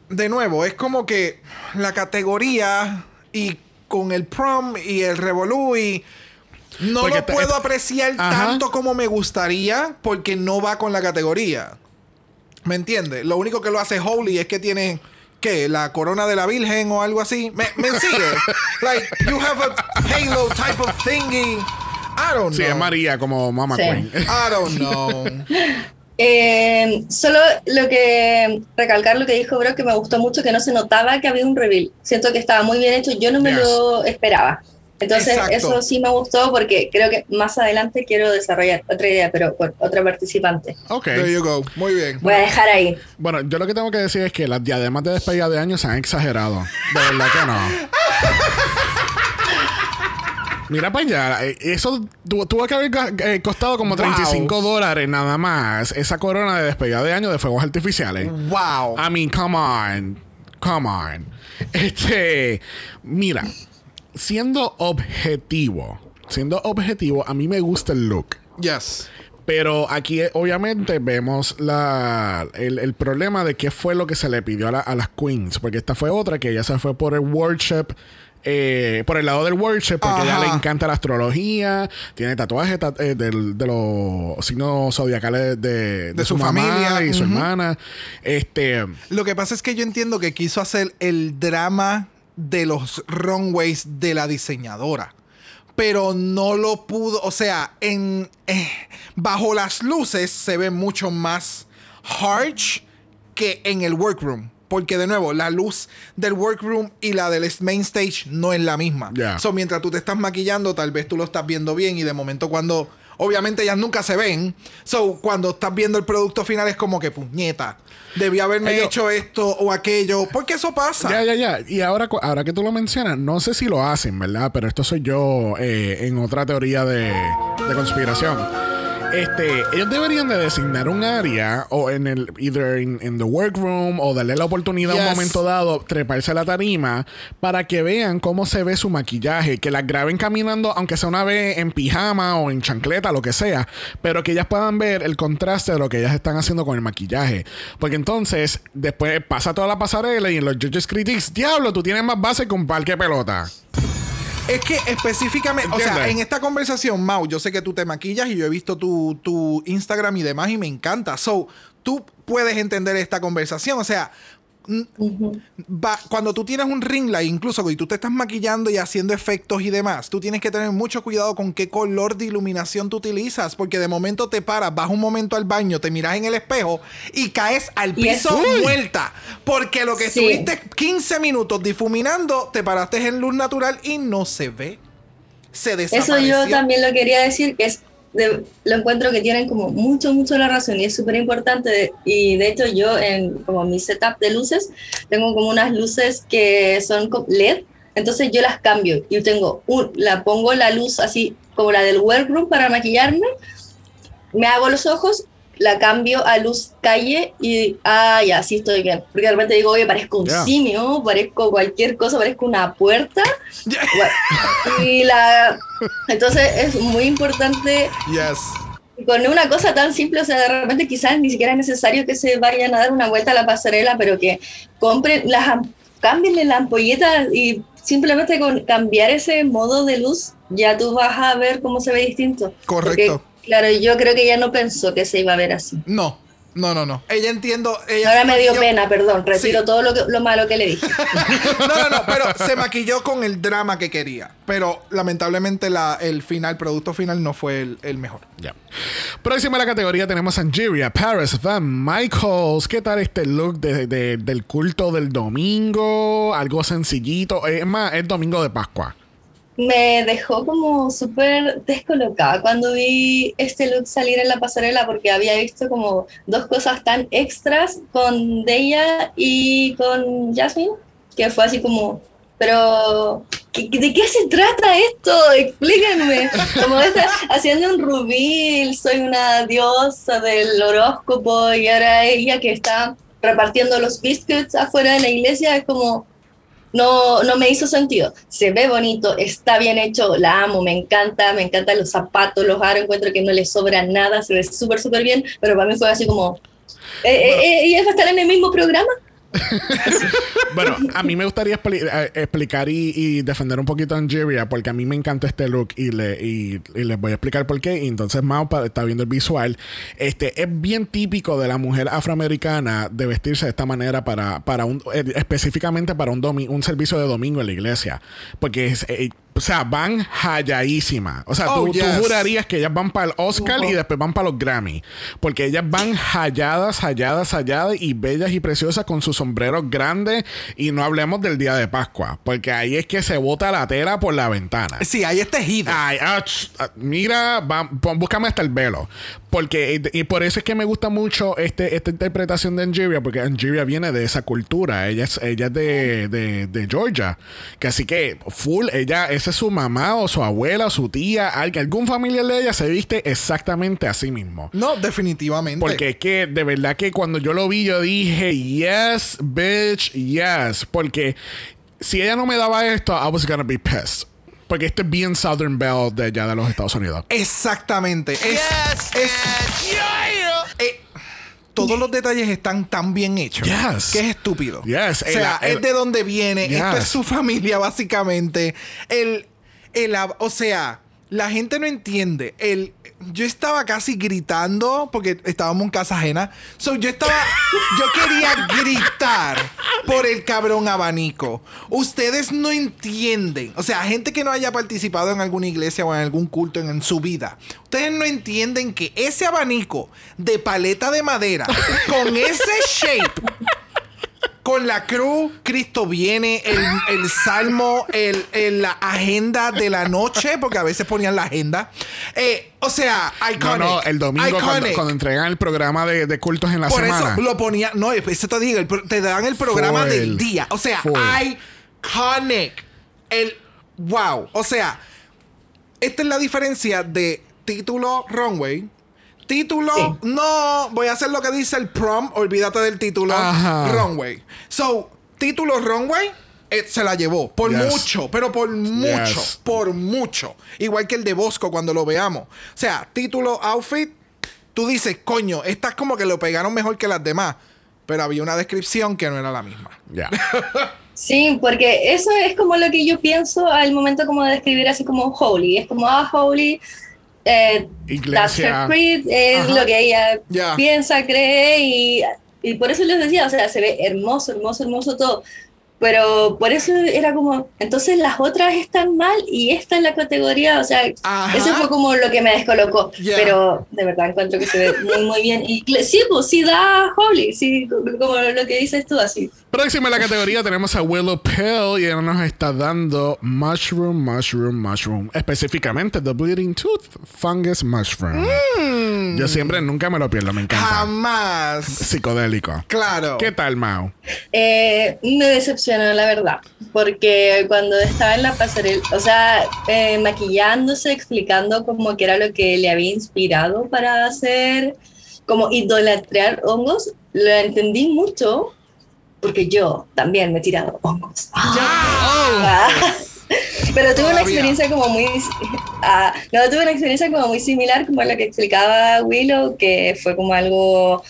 de nuevo, es como que la categoría y con el prom y el revolú y... No Porque lo puedo apreciar Ajá. tanto como me gustaría porque no va con la categoría. ¿Me entiendes? Lo único que lo hace Holy es que tiene, ¿qué? La corona de la Virgen o algo así. ¿Me, me sigue? like, you have a halo type of thingy. I don't Sí, know. es María como Mama Sí. Queen. I don't know. Eh, solo lo que recalcar lo que dijo Bro, que me gustó mucho que no se notaba que había un reveal. Siento que estaba muy bien hecho, yo no me Yes. lo esperaba. Entonces, Exacto. eso sí me gustó porque creo que más adelante quiero desarrollar otra idea, pero con otra participante. Ok. There you go. Muy bien. Voy a dejar ahí. Bueno, yo lo que tengo que decir es que las diademas de despedida de año se han exagerado. De verdad que no. Mira para allá. eh, Eso tu- tuvo que haber eh, costado como Wow. 35 dólares nada más. Esa corona de despedida de año de fuegos artificiales. Wow. I mean, come on. Come on. Este. Mira. Siendo objetivo. Siendo objetivo, a mí me gusta el look. Yes. Pero aquí eh, obviamente vemos la, el, el problema de qué fue lo que se le pidió a, la- a las queens. Porque esta fue otra que ella se fue por el worship. Eh, por el lado del worship, porque a ella Ajá. le encanta la astrología, tiene tatuajes ta- eh, del- de los signos zodiacales de, de, su su, mamá familia, y su hermana. Este, Lo que pasa es que yo entiendo que quiso hacer el drama de los runways de la diseñadora. Pero no lo pudo. O sea, en eh, bajo las luces se ve mucho más harsh que en el workroom. Porque de nuevo, la luz del workroom y la del main stage no es la misma. Ya. So, mientras tú te estás maquillando, tal vez tú lo estás viendo bien y de momento cuando... Obviamente ellas nunca se ven. So, cuando estás viendo el producto final es como que puñeta. Debí haberme Ellos- hecho esto o aquello. Porque eso pasa. Ya, ya, ya. Y ahora, ahora que tú lo mencionas, no sé si lo hacen, ¿verdad? Pero esto soy yo eh, en otra teoría de, de conspiración. Este, ellos deberían de designar un área o en el either in, in the workroom o darle la oportunidad a un momento dado treparse a la tarima para que vean cómo se ve su maquillaje, que las graben caminando aunque sea una vez en pijama o en chancleta, lo que sea, pero que ellas puedan ver el contraste de lo que ellas están haciendo con el maquillaje, porque entonces después pasa toda la pasarela y en los judges critics, diablo, tú tienes más base que un parque de pelota. Es que específicamente, o sea, en esta conversación, Mau, yo sé que tú te maquillas y yo he visto tu, tu Instagram y demás y me encanta. So, tú puedes entender esta conversación. O sea, va- cuando tú tienes un ring light, incluso y tú te estás maquillando y haciendo efectos y demás, tú tienes que tener mucho cuidado con qué color de iluminación tú utilizas, porque de momento te paras, vas un momento al baño, te miras en el espejo y caes al piso Uy. muerta, porque lo que Sí. estuviste 15 minutos difuminando, te paraste en luz natural y no se ve. Se Eso desapareció. yo también lo quería decir, que es de- lo encuentro que tienen como mucho, mucho la razón y es súper importante. y de hecho yo en como mi setup de luces, tengo como unas luces que son LED, entonces yo las cambio y tengo, un, la pongo la luz así como la del workroom para maquillarme, me hago los ojos, la cambio a luz calle y, ah, ya, sí estoy bien. Porque de repente digo, oye, parezco un Ya. simio, parezco cualquier cosa, parezco una puerta. Y la entonces es muy importante Yes. con una cosa tan simple, o sea, de repente quizás ni siquiera es necesario que se vayan a dar una vuelta a la pasarela, pero que compren las cámbienle la ampolleta y simplemente con cambiar ese modo de luz ya tú vas a ver cómo se ve distinto. Correcto. Porque, claro, yo creo que ella no pensó que se iba a ver así. No, no, no, no. Ella entiendo. Ella Ahora me dio maquilló- pena, perdón, retiro Sí. todo lo, que- lo malo que le dije. No, no, no, pero se maquilló con el drama que quería. Pero lamentablemente la, el final, producto final, no fue el, el mejor. Ya. Próxima en la categoría tenemos Angeria, Paris, Van Michaels. ¿Qué tal este look de- de- del culto del domingo? Algo sencillito. Es más, es domingo de Pascua. Me dejó como súper descolocada cuando vi este look salir en la pasarela porque había visto como dos cosas tan extras con Deya y con Jasmine que fue así como pero ¿qué- ¿de qué se trata esto? explíquenme como esa, haciendo un rubil soy una diosa del horóscopo y ahora ella que está repartiendo los biscuits afuera de la iglesia es como no, no me hizo sentido. Se ve bonito, está bien hecho, la amo, me encanta, me encantan los zapatos, los aros, encuentro que no le sobra nada, se ve súper, súper bien, pero para mí fue así como, eh, eh, eh, ¿y es va a estar en el mismo programa? Bueno, a mí me gustaría expli- eh, explicar y, defender un poquito a Angeria porque a mí me encanta este look y, le, y, les voy a explicar por qué. Entonces Mao está viendo el visual. Este es bien típico de la mujer afroamericana de vestirse de esta manera para, para un eh, específicamente para un domi- un servicio de domingo en la iglesia. Porque es, eh, o sea, van halladísimas. O sea, Oh, tú, tú yes. jurarías que ellas van para el Oscar y después van para los Grammy. Porque ellas van halladas, halladas, halladas y bellas y preciosas con sus sombreros grandes. Y no hablemos del día de Pascua. Porque ahí es que se bota la tela por la ventana. Sí, ahí es tejido. Ay, ach, ah, mira, va- búscame hasta el velo. Porque, y por eso es que me gusta mucho este, esta interpretación de Angeria, porque Angeria viene de esa cultura. Ella es, ella es de, de, de Georgia. Que así que, full, ella es veces su mamá o su abuela o su tía, alguien- algún familiar de ella se viste exactamente así mismo. No, definitivamente. Porque es que de verdad que cuando yo lo vi, yo dije, yes, bitch, yes. Porque si ella no me daba esto, I was gonna be pissed. Porque esto es bien Southern Belle de allá de los Estados Unidos. Exactamente. Es, Yes, es- bitch. Yeah. eh, todos los detalles están tan bien hechos Yes. que es estúpido. Yes. O sea, El- el- es de donde viene. Esto Yes. es su familia, básicamente. El, el, o sea, la gente no entiende. El, yo estaba casi gritando porque estábamos en casa ajena. So, yo estaba. yo quería gritar por el cabrón abanico. Ustedes no entienden. O sea, gente que no haya participado en alguna iglesia o en algún culto en, en su vida. Ustedes no entienden que ese abanico de paleta de madera con ese shape con la cruz, Cristo viene, el, el salmo, el, el- la agenda de la noche, porque a veces ponían la agenda. Eh, o sea, iconic. no, el domingo cuando, entregan el programa de, de cultos en la Por semana. eso lo ponía. No, eso te digo, te dan el programa Full. del día. O sea, Full. iconic. El wow. O sea, esta es la diferencia de título runway. Título, Sí. no, voy a hacer lo que dice el prom, olvídate del título Ajá. runway. So, título runway eh, se la llevó por Yes. mucho, pero por mucho, Yes. por mucho. Igual que el de Bosco cuando lo veamos. O sea, título outfit, tú dices, coño, estas como que lo pegaron mejor que las demás. Pero había una descripción que no era la misma. Ya. Sí, porque eso es como lo que yo pienso al momento como de describir así como Holy. Es como, ah, Holy, eh, that's her creed, es Ajá. lo que ella Ya. piensa, cree y, y por eso les decía, o sea, se ve hermoso, hermoso, hermoso todo. Pero por eso era como, entonces las otras están mal y esta es la categoría, o sea, Ajá. eso fue como lo que me descolocó. Ya. Pero de verdad encuentro que se ve muy, muy bien. Y sí, pues sí da Holy, sí, como lo que dices tú, así. Próxima en la categoría tenemos a Willow Pill y ella nos está dando Mushroom, Mushroom, Mushroom. Específicamente The Bleeding Tooth Fungus Mushroom. Yo siempre, nunca me lo pierdo, me encanta. Jamás. Psicodélico. Claro. ¿Qué tal, Mao? Eh, me decepcionó, la verdad, porque cuando estaba en la pasarela, o sea, eh, maquillándose, explicando como que era lo que le había inspirado para hacer, como idolatrar hongos, lo entendí mucho, porque yo también me he tirado hongos. Ah. Pero tuve una experiencia como muy, ah, no, tuve una experiencia como muy similar como la que explicaba Willow, que fue como algo,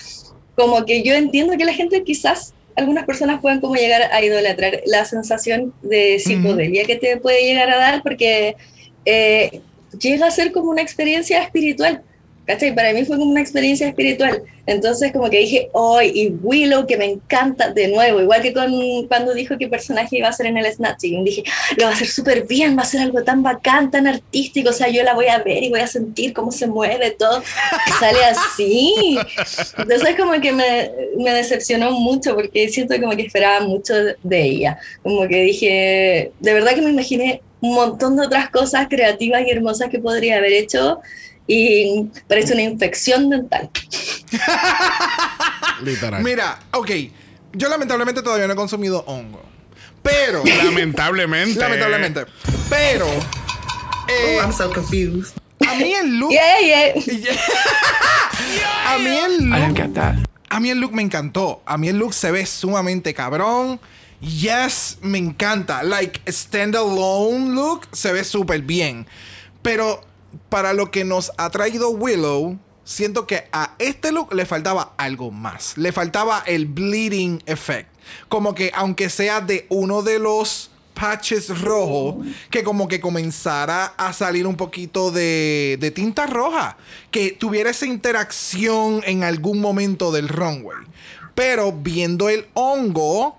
como que yo entiendo que la gente quizás, algunas personas pueden como llegar a idolatrar la sensación de psicodelia que te puede llegar a dar, porque eh, llega a ser como una experiencia espiritual. ¿Cachai? Para mí fue como una experiencia espiritual. Entonces como que dije, hoy y Willow, que me encanta de nuevo, igual que con, cuando dijo qué personaje iba a ser en el Snatching, dije, lo va a hacer súper bien, va a ser algo tan bacán, tan artístico, o sea, yo la voy a ver y voy a sentir cómo se mueve todo, y sale así. Entonces como que me, me decepcionó mucho porque siento como que esperaba mucho de ella. Como que dije, de verdad que me imaginé un montón de otras cosas creativas y hermosas que podría haber hecho y parece una infección dental. Literal. Mira, ok. Yo lamentablemente todavía no he consumido hongo. Pero. Lamentablemente. lamentablemente. Pero. eh, Oh, I'm so confused. a mí el look. Yeah, yeah. A mí el I didn't look. get that. A mí el look me encantó. A mí el look se ve sumamente cabrón. Yes, me encanta. Like, standalone look se ve súper bien. Pero para lo que nos ha traído Willow, siento que a este look le faltaba algo más. Le faltaba el bleeding effect. Como que aunque sea de uno de los patches rojos, que como que comenzara a salir un poquito de, de tinta roja. Que tuviera esa interacción en algún momento del runway. Pero viendo el hongo,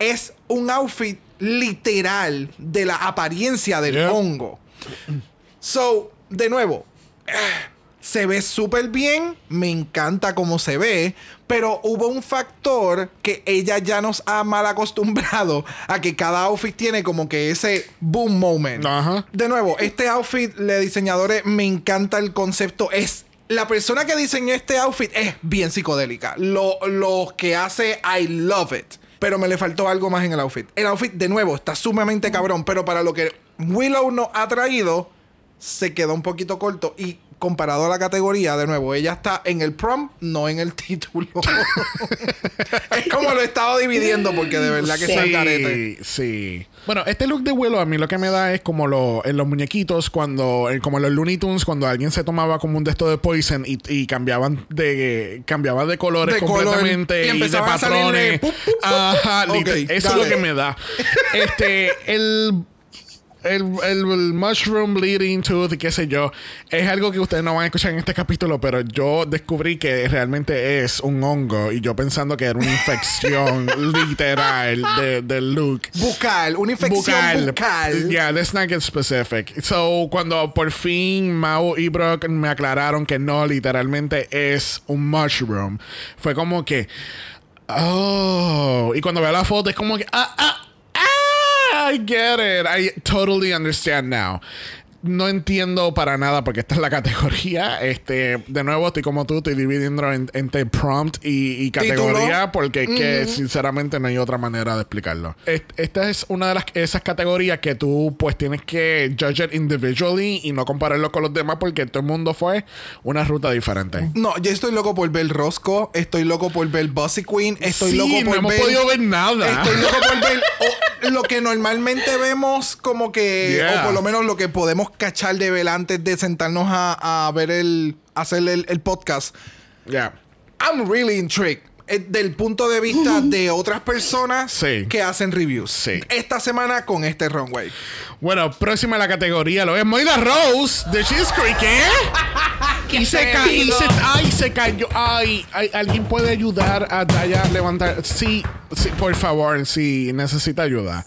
es un outfit literal de la apariencia del Yeah. hongo. So, de nuevo, se ve súper bien, me encanta cómo se ve, pero hubo un factor que ella ya nos ha mal acostumbrado a que cada outfit tiene como que ese boom moment. Ajá. De nuevo, este outfit, le diseñadores, me encanta el concepto. Es la persona que diseñó este outfit es bien psicodélica. Lo, lo que hace, I love it. Pero me le faltó algo más en el outfit. El outfit, de nuevo, está sumamente cabrón. Pero para lo que Willow nos ha traído se quedó un poquito corto y comparado a la categoría, de nuevo, ella está en el prom, no en el título. es como lo he estado dividiendo porque de verdad que Sí. es carete. Sí. Bueno, este look de Willow a mí lo que me da es como lo, en los muñequitos, cuando, eh, como en los Looney Tunes, cuando alguien se tomaba como un de estos de Poison y, y cambiaban de cambiaban de colores De color, completamente y y, de patrones. Ajá, Ok, liter- eso dale. es lo que me da. Este, el el, el, el mushroom bleeding tooth, qué sé yo, es algo que ustedes no van a escuchar en este capítulo, pero yo descubrí que realmente es un hongo y yo pensando que era una infección literal de, del look. Bucal, una infección bucal. Yeah, let's not get specific. So, cuando por fin Mao y Brock me aclararon que no, literalmente es un mushroom, fue como que. Oh. Y cuando veo la foto es como que. Ah, ah, I get it. I totally understand now. No entiendo para nada porque esta es la categoría. Este, de nuevo, estoy como tú, estoy dividiendo en- entre prompt y, y categoría porque es que sinceramente no hay otra manera de explicarlo. Est- Esta es una de las esas categorías que tú pues tienes que judge it individually y no compararlo con los demás porque todo el mundo fue una ruta diferente. No, yo estoy loco por ver Roscoe, estoy loco por ver Bossy Queen, estoy Sí, loco no por hemos ver. podido ver nada. Estoy loco por ver lo que normalmente vemos, como que, Yeah. o por lo menos lo que podemos cachar de ver antes de sentarnos a, a ver el, hacer el, el podcast. Yeah. I'm really intrigued. Eh, Del punto de vista de otras personas Sí. que hacen reviews. Sí. Esta semana con este runway. Bueno, próxima a la categoría lo es Moira Rose de Cheese Creek, ¿eh? Y se cayó. Y se, ay, se cayó. Ay, ay, alguien puede ayudar a Daya a levantar. Sí, sí, por favor, sí, necesita ayuda.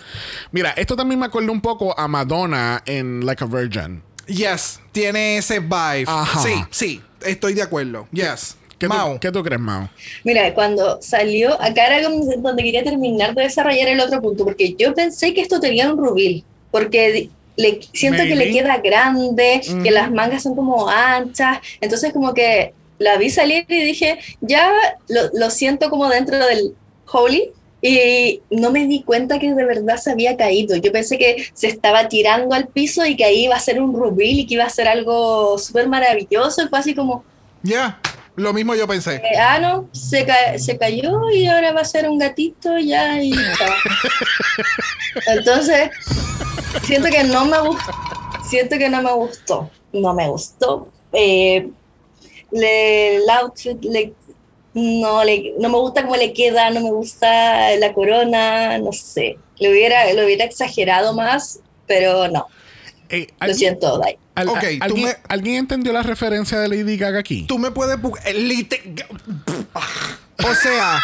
Mira, esto también me acuerda un poco a Madonna en Like a Virgin. Yes, tiene ese vibe. Ajá. Sí, sí, estoy de acuerdo. Yes. ¿Qué, Mao. tú, ¿Qué tú crees, Mao? Mira, cuando salió, acá era donde quería terminar de desarrollar el otro punto, porque yo pensé que esto tenía un rubil, porque le, siento que le Maybe. queda grande, que las mangas son como anchas, entonces como que la vi salir y dije, ya lo, lo siento como dentro del Holy. Y no me di cuenta que de verdad se había caído. Yo pensé que se estaba tirando al piso y que ahí iba a ser un rubil y que iba a ser algo súper maravilloso. Y fue así como, Ya, lo mismo yo pensé. eh, ah, no, se, ca- se cayó y ahora va a ser un gatito ya y. Entonces, siento que no me gustó. Siento que no me gustó. No me gustó. Eh, le, el outfit le- no, le, no me gusta cómo le queda, no me gusta la corona, no sé. Le hubiera, lo hubiera exagerado más, pero no. Eh, Lo ¿alguien- siento, Dai. al- Ok, al- tú ¿alguien, me- ¿Alguien entendió la referencia de Lady Gaga aquí? Tú me puedes buscar. O sea,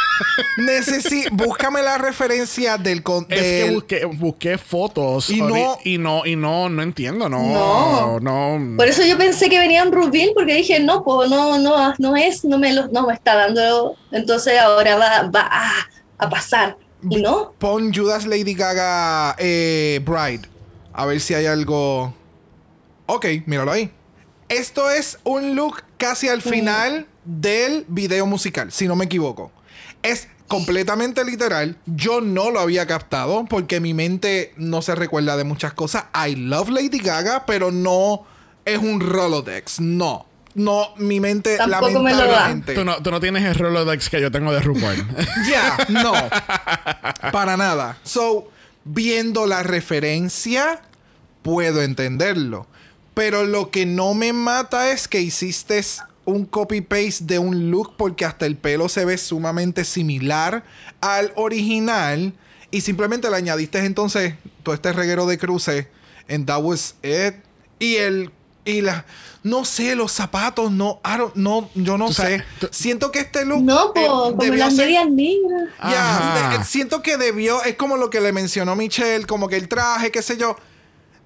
necesito. Búscame la referencia del. con- Es que busqué, busqué fotos Y no- y no y no no entiendo no No. no, Por eso yo pensé que venía un Rubin, porque dije, no, pues no, no, no es, no me, lo, no me está dando, entonces ahora va, va a, a pasar. Y no, Pon Judas Lady Gaga eh, Bride. A ver si hay algo. Ok, míralo ahí. Esto es un look casi al final del video musical, si no me equivoco. Es completamente literal. Yo no lo había captado porque mi mente no se recuerda de muchas cosas. I love Lady Gaga, pero no es un Rolodex. No. No, mi mente Tampoco me lo da. lamentablemente. tú no tú no tienes el Rolodex que yo tengo de RuPaul Ya, no. Para nada. So, viendo la referencia, puedo entenderlo. Pero lo que no me mata es que hiciste un copy-paste de un look porque hasta el pelo se ve sumamente similar al original y simplemente le añadiste entonces todo este reguero de cruces en That Was It y el y la no sé los zapatos no I don't- no yo no sé siento que este look no, eh, como debió las ser- medias negras. ya, siento que debió, es como lo que le mencionó Michelle, como que el traje, qué sé yo.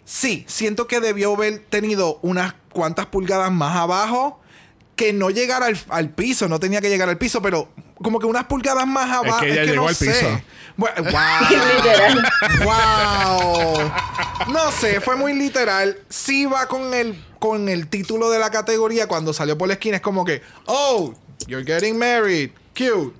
Sí, siento que debió haber tenido unas cuantas pulgadas más abajo, que no llegara al, al piso, no tenía que llegar al piso, pero como que unas pulgadas más abajo. que ella llegó no al sé. piso. Bueno, wow. wow. No sé, fue muy literal. Sí va con el, con el título de la categoría cuando salió por la esquina, es como que, oh, you're getting married. Cute.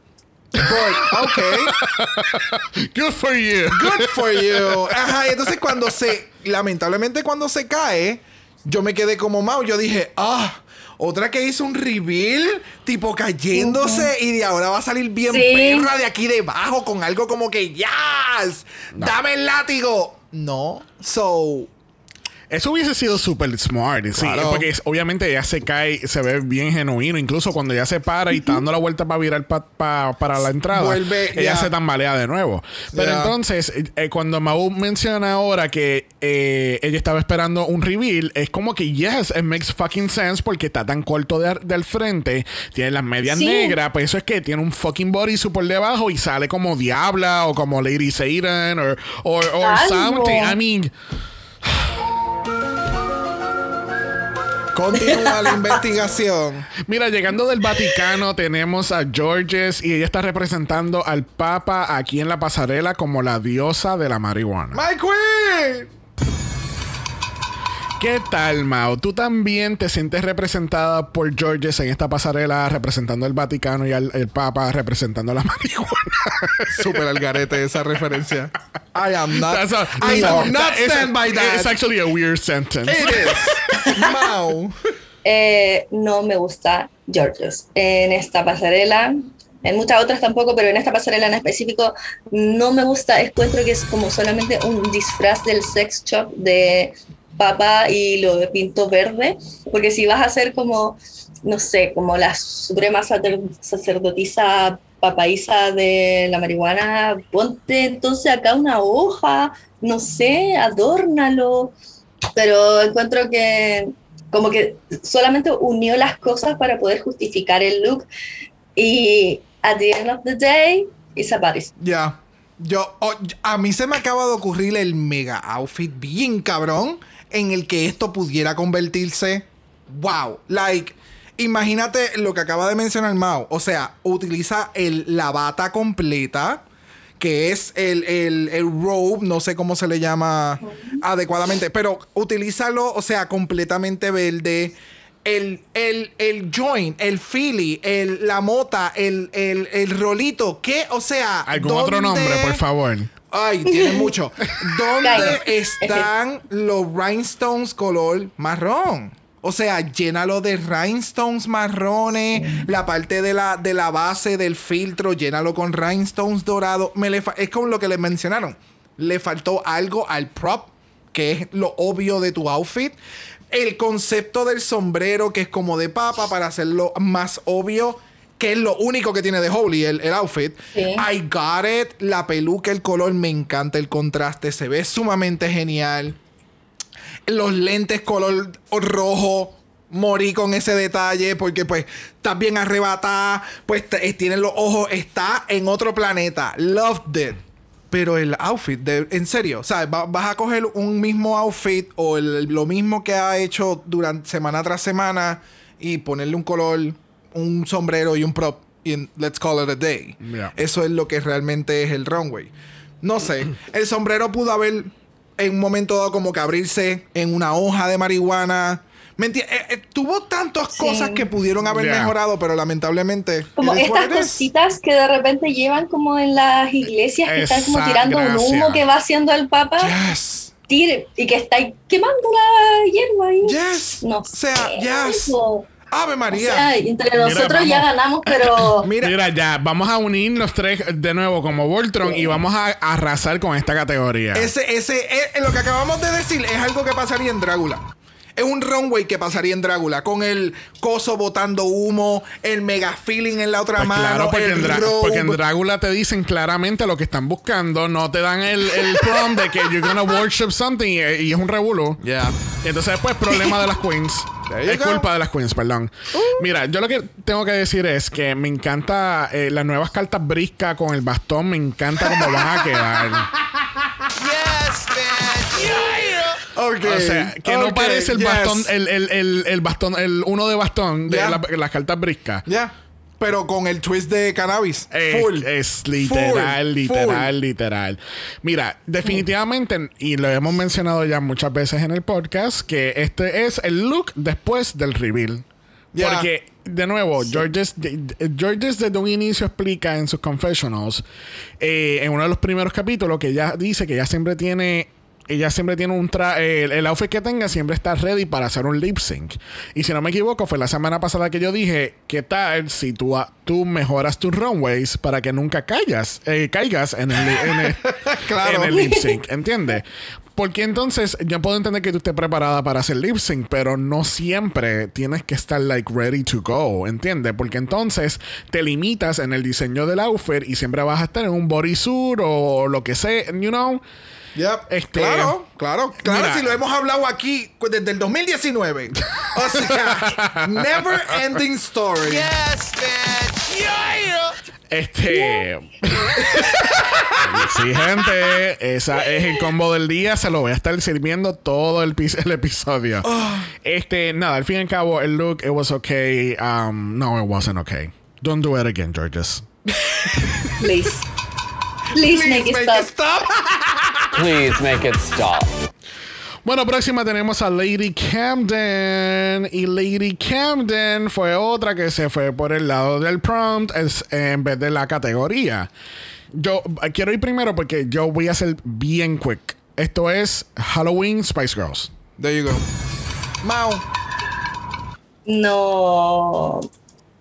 But, okay. good for you Good for you. Ajá, y entonces cuando se lamentablemente cuando se cae, yo me quedé como Mao. Yo dije, ah, otra que hizo un reveal, tipo cayéndose, y de ahora va a salir bien Sí. perra de aquí debajo con algo como que, yes, dame el látigo. No, so, Eso hubiese sido súper smart, sí, Claro. porque es- obviamente ya se cae, se ve bien genuino, incluso cuando ya se para y está dando la vuelta para virar pa- pa- para la entrada, Vuelve, ella ya. se tambalea de nuevo. Pero entonces, eh, cuando Mau menciona ahora que eh, ella estaba esperando un reveal, es como que yes, it makes fucking sense porque está tan corto de- del frente, tiene las medias Sí. negras, pues eso es que tiene un fucking body por debajo y sale como Diabla o como Lady Satan or, or, or Algo. something. I mean... continúa la investigación. Mira, llegando del Vaticano tenemos a Georges y ella está representando al Papa aquí en la pasarela como la diosa de la marihuana. ¡My Queen! ¿Qué tal, Mao? ¿Tú también te sientes representada por Georges en esta pasarela representando al Vaticano y al el Papa representando la marihuana? Súper al garete esa referencia. I am not. A- I do not stand by that. It's actually a weird sentence. It is. Eh, no me gusta Georgios. En esta pasarela, en muchas otras tampoco, pero en esta pasarela en específico no me gusta. Encuentro que es como solamente un disfraz del sex shop de papa y lo de pinto verde, porque si vas a hacer como, no sé, como la suprema sacer- sacerdotisa papaísa de la marihuana, ponte entonces acá una hoja, no sé, adórnalo, pero encuentro que como que solamente unió las cosas para poder justificar el look y at the end of the day it's a body Ya. Yo, oh, a mí se me acaba de ocurrir el mega outfit bien cabrón en el que esto pudiera convertirse. Wow. Like, imagínate lo que acaba de mencionar Mao. O sea, utiliza el, la bata completa, que es el, el, el robe, no sé cómo se le llama adecuadamente, pero utilízalo, o sea, completamente verde. El, el, el joint, el Philly, el, la mota, el, el, el rolito, ¿qué? O sea, ¿Algún otro ¿dónde- nombre, por favor? Ay, tiene mucho. ¿Dónde están los rhinestones color marrón? O sea, llénalo de rhinestones marrones. La parte de la, de la base del filtro, llénalo con rhinestones dorados. Me le es como lo que les mencionaron. Le faltó algo al prop, que es lo obvio de tu outfit. El concepto del sombrero, que es como de papa, para hacerlo más obvio. Que es lo único que tiene de Holy, el, el outfit. Sí. I got it. La peluca, el color, me encanta el contraste. Se ve sumamente genial. Los lentes color rojo. Morí con ese detalle porque pues estás bien arrebatada. Pues eh, tiene los ojos. Está en otro planeta. Loved it. Pero el outfit, de- en serio, ¿sabes? Va- vas a coger un mismo outfit o el- lo mismo que ha hecho durante semana tras semana y ponerle un color, un sombrero y un prop y en- let's call it a day. Yeah. Eso es lo que realmente es el runway. No sé, el sombrero pudo haber en un momento dado como que abrirse en una hoja de marihuana. ¿Me eh, eh, tuvo tantas Sí. cosas que pudieron haber Yeah. mejorado, pero lamentablemente. como estas cositas que de repente llevan como en las iglesias que están como Esa tirando un humo que va haciendo el papa Yes. tire, y que está quemando la hierba ahí Yes. no O sea, sé, yes. algo. Ave O María. sea, entre nosotros ya ganamos pero Mira, Mira, ya, vamos a unir los tres de nuevo como Voltron y vamos a arrasar con esta categoría. ese, ese, eh, lo que acabamos de decir es algo que pasaría en Drácula. Es un runway que pasaría en Drácula, con el coso botando humo, el mega feeling en la otra Pues mano, claro, porque el en, robe. porque en Drácula te dicen claramente lo que están buscando, no te dan el, el prompt de que you're gonna worship something y, y es un revuelo. Yeah. Y entonces después problema de las queens. Es go. culpa de las queens, perdón. Mira, yo lo que tengo que decir es que me encanta eh, las nuevas cartas brisca con el bastón, me encanta cómo van a quedar. Yes, man. Yeah. Ok. O sea, que no ok, parece el yes. bastón, el, el, el, el bastón, el uno de bastón de Ya. la- las cartas brisca. Ya. Pero con el twist de cannabis. Es, Full. es literal, Full, literal, full. literal. Mira, definitivamente, y lo hemos mencionado ya muchas veces en el podcast, que este es el look después del reveal. Ya. Porque, de nuevo, Georges, Georges desde un inicio explica en sus confessionals, eh, en uno de los primeros capítulos, que ella dice que ella siempre tiene ella siempre tiene un tra el, el outfit que tenga siempre está ready para hacer un lip sync. Y si no me equivoco, fue la semana pasada que yo dije, ¿qué tal si tú, tú mejoras tus runways para que nunca caigas, eh, caigas en el, en el, Claro. en el lip sync? ¿Entiendes? Porque entonces yo puedo entender que tú estés preparada para hacer lip sync, pero no siempre tienes que estar like ready to go, ¿entiendes? Porque entonces te limitas en el diseño del outfit y siempre vas a estar en un bodysuit o lo que sea, you know. Yep. Este- claro, claro, claro, Mira. si lo hemos hablado aquí pues, desde el 2019. O sea, never ending story. Yes, bitch. Yeah. Este. sí, gente. Esa es el combo del día. Se lo voy a estar sirviendo todo el, el episodio. Este, nada, al fin y al cabo, el look, it was okay. Um, no, it wasn't okay. Don't do it again, Georges. Please. Please, Please make it stop. it stop. Please make it stop. Bueno, próxima tenemos a Lady Camden. Y Lady Camden fue otra que se fue por el lado del prompt es- en vez de la categoría. Yo quiero ir primero porque yo voy a ser bien quick. Esto es Halloween Spice Girls. There you go. Mau. No.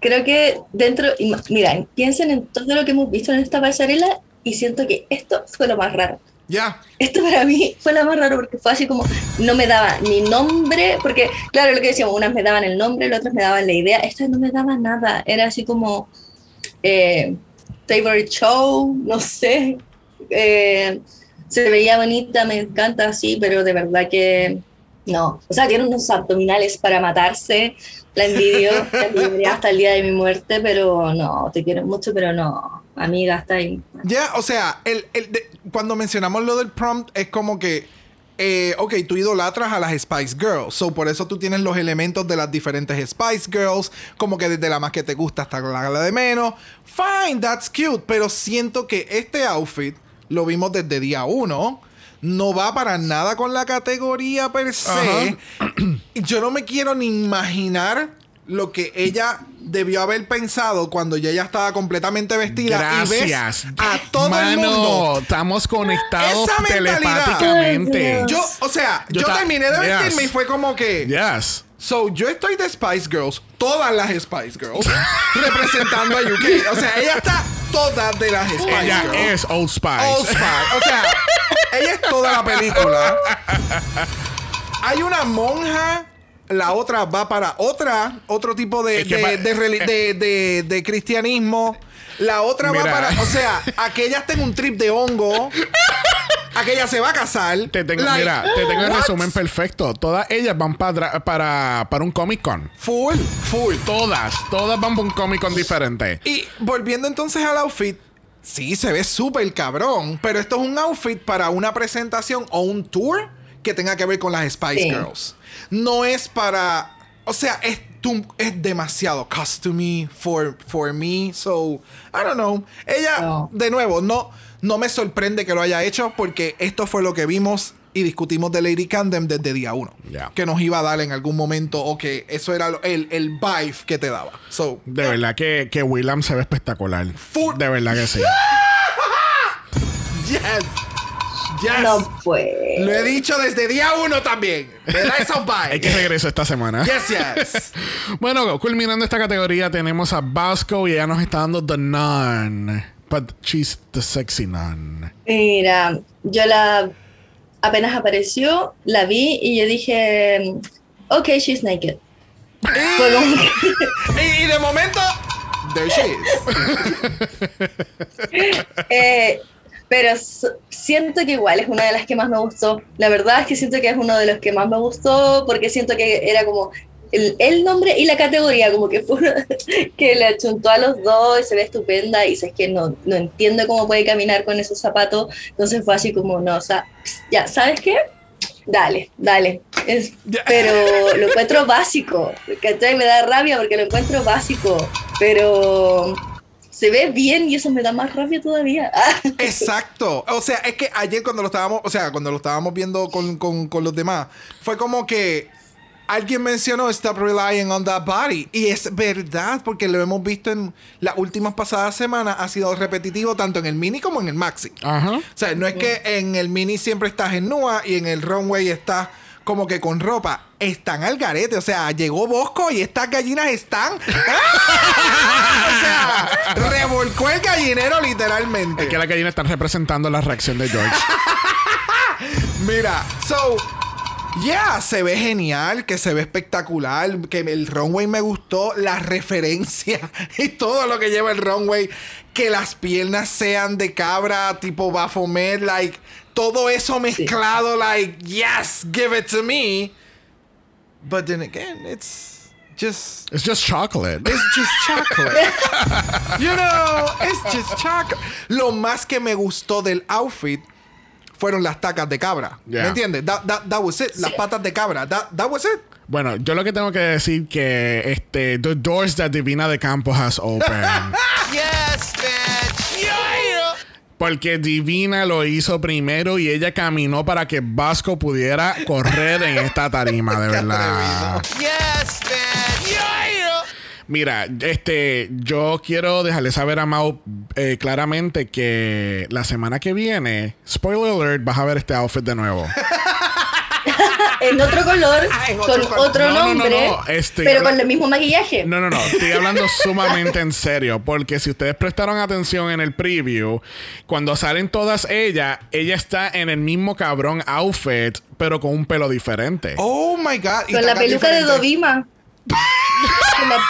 Creo que dentro. Mira, piensen en todo lo que hemos visto en esta pasarela y siento que esto fue lo más raro. Ya. Esto para mí fue lo más raro porque fue así como no me daba ni nombre, porque claro, lo que decíamos, unas me daban el nombre, las otras me daban la idea, esta no me daba nada, era así como eh, favorite show, no sé, eh, se veía bonita, me encanta, sí, pero de verdad que no, o sea, tiene unos abdominales para matarse, la envidio, la envidiaría hasta el día de mi muerte, pero no, te quiero mucho, pero no, amiga, está ahí. Ya, o sea, el, el de- cuando mencionamos lo del prompt, es como que, eh, ok, tú idolatras a las Spice Girls. So, por eso tú tienes los elementos de las diferentes Spice Girls, como que desde la más que te gusta hasta la, la de menos. Fine, that's cute. Pero siento que este outfit lo vimos desde día uno. No va para nada con la categoría per se. Y Yo no me quiero ni imaginar lo que ella debió haber pensado cuando ya ella estaba completamente vestida y Gracias. ves a todo el Mano, mundo. estamos conectados Esa mentalidad. telepáticamente. Yo, o sea, Yo terminé de Yes. vestirme y fue como que. Yes. So, yo estoy de Spice Girls, todas las Spice Girls, representando a UK. O sea, ella está todas de las Spice Ella Girls. es Old Spice. Old Spice. O sea, ella es toda la película. Hay una monja. La otra va para otra, otro tipo de, Es que de, pa- de reli- de- de- de cristianismo. La otra Mira. va para. O sea, aquella está en un trip de hongo. Aquella se va a casar. Te tengo, Like, mira, te tengo el what? resumen perfecto. Todas ellas van para, para, para un Comic Con. Full, full. Todas, todas van para un Comic Con diferente. Y volviendo entonces al outfit, sí, se ve súper cabrón, pero esto es un outfit para una presentación o un tour que tenga que ver con las Spice Sí. Girls. No es para, o sea, es, es demasiado costumey for, for me, so, I don't know. Ella, No. de nuevo, no, no me sorprende que lo haya hecho porque esto fue lo que vimos y discutimos de Lady Camden desde día uno. Ya. Que nos iba a dar en algún momento o que eso era el, el vibe que te daba. So, De verdad que, que Willam se ve espectacular. Full- De verdad que sí. Yes. Yes. No pues. Lo he dicho desde día uno también. Me da esos Es que regreso esta semana. Yes, yes. Bueno, culminando esta categoría tenemos a Basco y ella nos está dando The Nun. But she's the sexy nun. Mira, yo la apenas apareció, la vi y yo dije, ok, she's naked. Y de momento, there she is. eh, pero siento que igual es una de las que más me gustó. La verdad es que siento que es uno de los que más me gustó porque siento que era como el, el nombre y la categoría, como que fue uno que le achuntó a los dos y se ve estupenda y es que no, no entiendo cómo puede caminar con esos zapatos. Entonces fue así como, no, o sea, ya, ¿sabes qué? Dale, dale. Es- pero lo encuentro básico. ¿Cachai? Me da rabia porque lo encuentro básico. Pero se ve bien y eso me da más rabia todavía. Exacto. O sea, es que ayer cuando lo estábamos, o sea, cuando lo estábamos viendo con, con- con los demás, fue como que alguien mencionó Stop Relying on That Body. Y es verdad, porque lo hemos visto en las últimas pasadas semanas. Ha sido repetitivo tanto en el mini como en el maxi. Ajá. O sea, no es que en el mini siempre estás en nua y en el runway estás como que con ropa. Están al garete. O sea, llegó Bosco y estas gallinas están. ¡Ah! o sea, revolcó el gallinero literalmente. Es que las gallinas están representando la reacción de George. Mira, so. Yeah, se ve genial, que se ve espectacular, que el runway me gustó, la referencia y todo lo que lleva el runway, que las piernas sean de cabra tipo Baphomet, like todo eso mezclado, like yes, give it to me. But then again, it's just It's just chocolate. It's just chocolate. you know, it's just chocolate. Lo más que me gustó del outfit fueron las tacas de cabra. Yeah. ¿Me entiendes? That, that, that was it. Las patas de cabra. That, that was it. Bueno, yo lo que tengo que decir que este the doors that Divina de Campo has opened. Yes, bitch. Porque Divina lo hizo primero y ella caminó para que Vasco pudiera correr en esta tarima, de verdad. Yes, bitch. Yeah. Mira, este, yo quiero dejarle saber a Mau eh, claramente que la semana que viene, spoiler alert, vas a ver este outfit de nuevo. en otro color, Ah, en con otro color. otro No, no, no, nombre, no, este, pero con el mismo maquillaje. No, no, no. Estoy hablando sumamente en serio. Porque si ustedes prestaron atención en el preview, cuando salen todas ellas, ella está en el mismo cabrón outfit, pero con un pelo diferente. Oh my God. Con la peluca de. Dovima. La-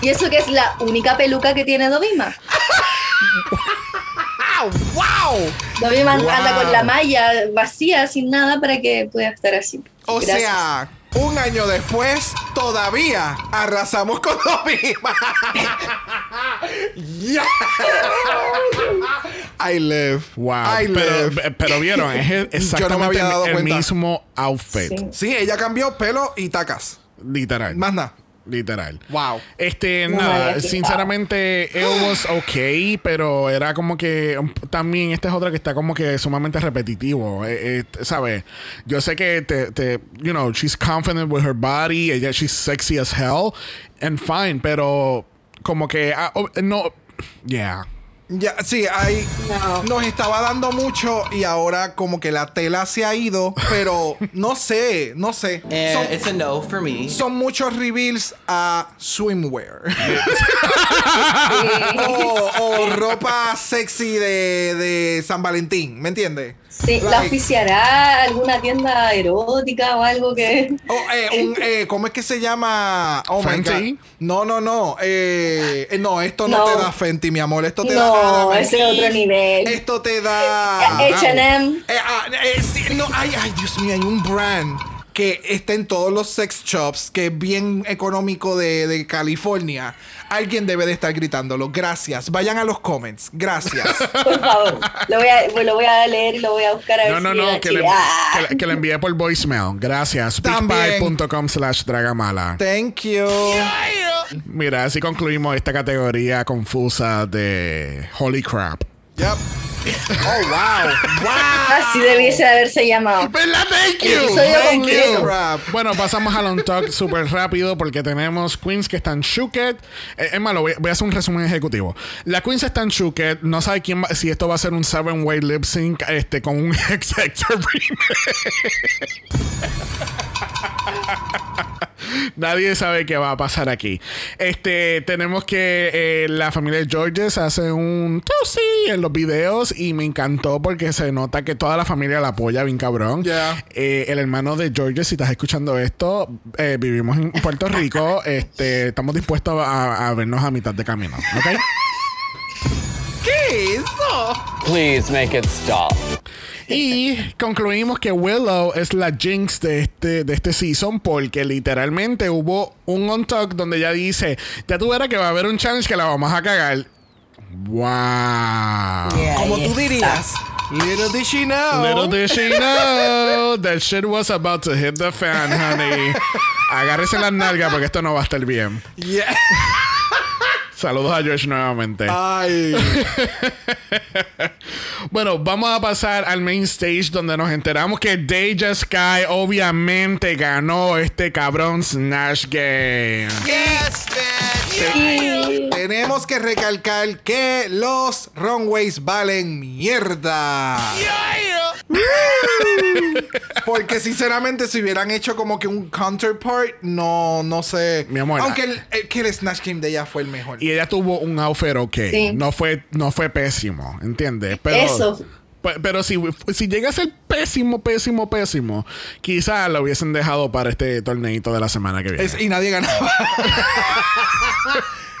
Y eso que es la única peluca que tiene Dovima. ¡Ah, wow! Wow. anda con la malla vacía, sin nada, para que pueda estar así. O Gracias. sea, un año después, todavía arrasamos con Dovima. yeah. I live. Wow. I Pero, live. pero vieron, es Yo no me exactamente había dado el cuenta. mismo outfit. Sí. Sí, ella cambió pelo y tacas. Literal. Más nada. Literal. Wow. Este, No nada, sinceramente, it was okay, pero era como que um, también esta es otra que está como que sumamente repetitivo, eh, eh, ¿sabes? Yo sé que te, te, you know, she's confident with her body, ella, she's sexy as hell, and fine, pero como que, oh, no, yeah. Ya, sí, ahí No. nos estaba dando mucho y ahora como que la tela se ha ido, pero no sé, no sé. And Son, it's a no for me. son muchos reveals a swimwear. o, o ropa sexy de, de San Valentín, ¿me entiendes? Sí, ¿La auspiciará alguna tienda erótica o algo que.? Oh, eh, un, eh, ¿Cómo es que se llama? Oh my Fenty. God. No, no, no. Eh, eh, no, esto no, No. te da Fenty, mi amor. Esto te No, da. Ese es otro nivel. Esto te da. H&M. Eh, ah, eh, sí, no, ay, ay, Dios mío, hay un brand que está en todos los sex shops, que es bien económico de, de California. Alguien debe de estar gritándolo. Gracias. Vayan a los comments. Gracias. Por favor. Lo voy, a, lo voy a leer y lo voy a buscar a ver No, no, si no, a que. ¡Ah! que, le- que le envié por voicemail. Gracias. Speakpipe.com slash dragamala. Thank you. Mira, así concluimos esta categoría confusa de Holy Crap. Yep. Oh, wow. Wow. Así debiese haberse llamado. ¿Verdad? Thank you. Thank you. Crap. Bueno, pasamos al on talk súper rápido porque tenemos queens que están shooked. Eh, es malo, voy, voy a hacer un resumen ejecutivo. La queens están shooked. No sabe quién va- si esto va a ser un seven way lip sync este, con un ex Hector Nadie sabe qué va a pasar aquí. Este, tenemos que eh, la familia de Georges hace un sí en los videos y me encantó porque se nota que toda la familia la apoya bien cabrón. Yeah. Eh, el hermano de Georges, si estás escuchando esto, eh, vivimos en Puerto Rico. este, estamos dispuestos a, a vernos a mitad de camino. ¿Ok? ¿Qué eso? Please make it stop. Y concluimos que Willow es la jinx de este, de este season porque literalmente hubo un on talk donde ella dice, ya tú verás que va a haber un challenge que la vamos a cagar. Wow. Como tú dirías. Little did she know. Little did she know that shit was about to hit the fan, honey. Agárrese las nalgas porque esto no va a estar bien. Yeah. Saludos a George nuevamente. Ay. Bueno, vamos a pasar al main stage donde nos enteramos que Deja Sky obviamente ganó este cabrón Snatch Game. Yes, man. Tenemos que recalcar que los runways valen mierda. Porque sinceramente si hubieran hecho como que un counterpart, no, no sé. Mi amor, Aunque el, el- que el Snatch Game de ella fue el mejor. Y ella tuvo un outfit ok. Sí. No, fue, no fue pésimo, ¿entiendes? Pero, Eso. pe- Pero si, si llega a ser pésimo, pésimo, pésimo, quizás lo hubiesen dejado para este torneito de la semana que viene. Es- y nadie ganaba.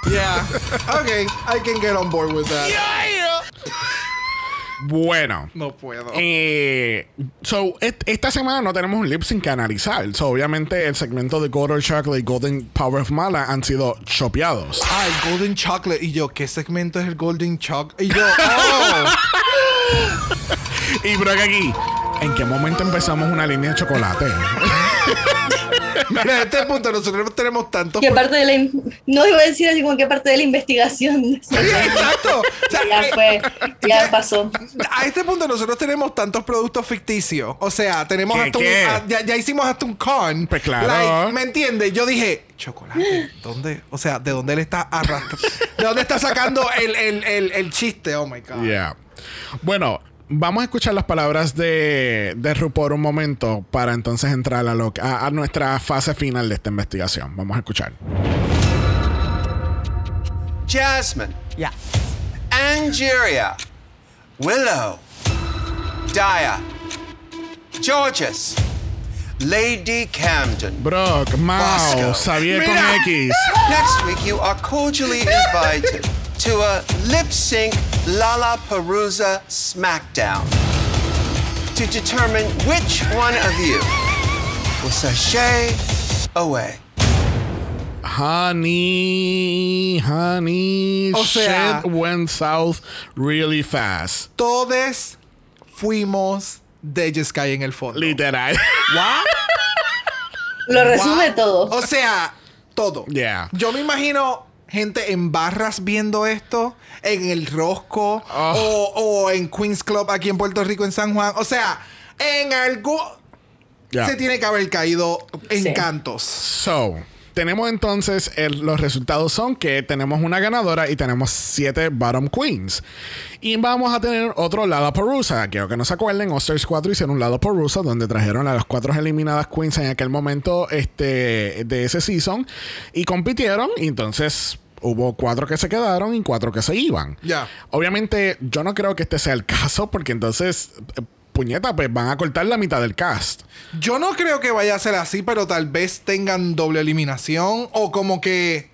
yeah. Okay, I can get on board with that. Bueno. No puedo. Eh, so, et- esta semana no tenemos un lip sync que analizar. So, obviamente, el segmento de Golden Chocolate y Golden Power of Mala han sido chopeados. Ah, el Golden Chocolate. Y yo, ¿qué segmento es el Golden Chocolate? Y yo, oh. Y Brock aquí, ¿en qué momento empezamos una línea de chocolate? Mira, a este punto nosotros tenemos tantos. ¿Qué parte de la no iba a decir así como qué parte de la investigación? Exacto. O sea, ya eh, fue, ya pasó. A este punto nosotros tenemos tantos productos ficticios. O sea, tenemos ¿Qué, hasta un... qué? ah, ya, ya hicimos hasta un con. Pues claro. Like, ¿Me entiendes? Yo dije, chocolate, ¿dónde? O sea, ¿de dónde él está arrastrando? ¿De dónde está sacando el, el, el, el chiste? Oh my God. Yeah. Bueno, vamos a escuchar las palabras de, de RuPaul un momento para entonces entrar a, lo, a, a nuestra fase final de esta investigación. Vamos a escuchar. Jasmine. Yeah. Angeria. Willow. Dia. Georges. Lady Camden. Brock, Mao. Xavier con X. Next week, you are cordially invited to a lip sync Lala Lollapalooza SmackDown to determine which one of you will sashay away. Honey, honey, O sea- shit went south really fast. Todos fuimos de Sky en el fondo. Literal. Lo resume Wow. todo. O sea, todo. Yeah. Yo me imagino gente en barras viendo esto, en el Rosco Oh. o, o en Queens Club aquí en Puerto Rico, en San Juan. O sea, en algo Yeah. se tiene que haber caído en Sí. cantos. So, tenemos entonces el- los resultados son que tenemos una ganadora y tenemos siete bottom queens. Y vamos a tener otro lado Perusa. Quiero que no se acuerden, Osters 4 hicieron un lado Perusa donde trajeron a las cuatro eliminadas queens en aquel momento este, de ese season y compitieron. Y entonces hubo cuatro que se quedaron y cuatro que se iban. Ya. Obviamente, yo no creo que este sea el caso porque entonces, puñeta, pues van a cortar la mitad del cast. Yo no creo que vaya a ser así, pero tal vez tengan doble eliminación o como que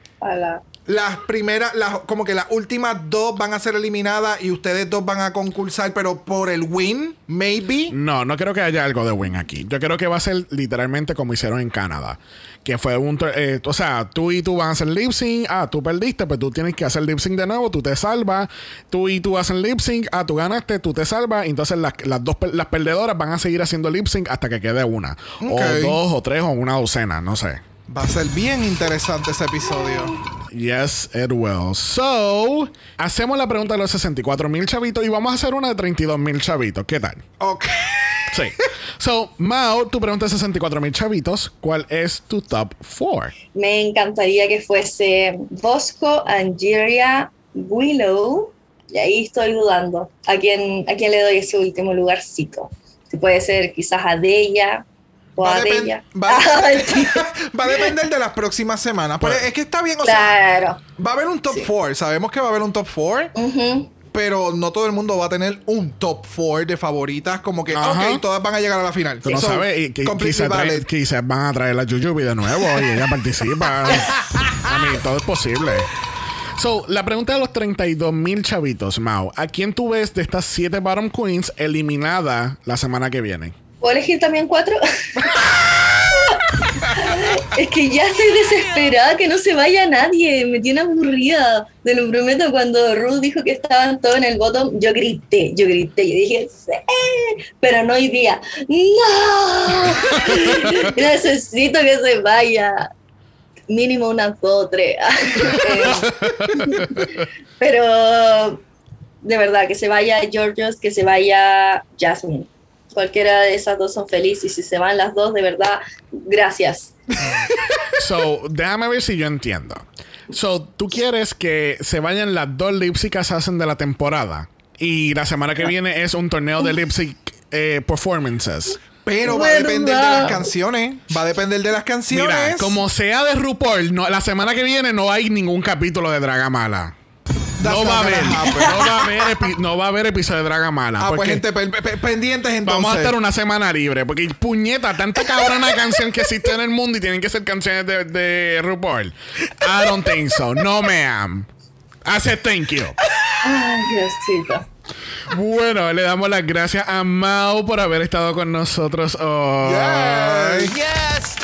las primeras, las, como que las últimas dos van a ser eliminadas y ustedes dos van a concursar, pero por el win, maybe. No, no creo que haya algo de win aquí. Yo creo que va a ser literalmente como hicieron en Canadá. Que fue un... eh, o sea, tú y tú van a hacer lip sync. Ah, tú perdiste, pues tú tienes que hacer lip sync de nuevo. Tú te salvas. Tú y tú hacen lip sync. Ah, tú ganaste, tú te salvas. Entonces las, las dos las perdedoras van a seguir haciendo lip sync hasta que quede una. O dos, o tres, o una docena. No sé. Va a ser bien interesante ese episodio. Yes, it will. So, hacemos la pregunta de los 64 mil chavitos y vamos a hacer una de 32 mil chavitos. ¿Qué tal? Ok. Sí. So, Mao, tu pregunta de 64 mil chavitos. ¿Cuál es tu top 4? Me encantaría que fuese Bosco, Angeria, Willow. Y ahí estoy dudando. ¿A quién, ¿A quién le doy ese último lugarcito? Si puede ser quizás a Della o Va a va va depender de las próximas semanas. Pero es que está bien, o sea, claro. va a haber un top 4. Sabemos que va a haber un top 4. Ujú. Pero no todo el mundo va a tener un top 4 de favoritas. Como que, Ajá. ok, todas van a llegar a la final. Tú no So, sabes. Y que, completely quizás, trae- valid. quizás van a traer la Yuyubi de nuevo y ella participa. a mí, todo es posible. So, la pregunta de los 32 mil chavitos, Mao. ¿A quién tú ves de estas 7 Bottom Queens eliminada la semana que viene? ¿Puedo elegir también cuatro? es que ya estoy desesperada que no se vaya nadie. Me tiene aburrida. Te lo prometo, cuando Ruth dijo que estaban todos en el bottom, yo grité, yo grité. Yo dije, sí, pero no hoy día. ¡No! Necesito que se vaya. mínimo unas dos o tres. Pero de verdad, que se vaya Georgios, que se vaya Jasmine. Cualquiera de esas dos son felices y si se van las dos, de verdad, gracias. So, déjame ver si yo entiendo. So, tú quieres que se vayan las dos lip sync hacen de la temporada. Y la semana que viene es un torneo de sync eh, performances. Pero va a depender de las canciones. Va a depender de las canciones. Mira, como sea de RuPaul, no, la semana que viene no hay ningún capítulo de Dragamala. No va, a haber, no, va a haber epi- no va a haber episodio de Dragamala. Ah, pues gente, pe- pe- pendientes entonces. vamos a estar una semana libre. Porque puñeta, tanta cabrona canción que existe en el mundo y tienen que ser canciones de, de RuPaul. I don't think so. No, ma'am. Hace thank you. Ay, Diosito. Bueno, le damos las gracias a Mau por haber estado con nosotros hoy. Yes. Yes!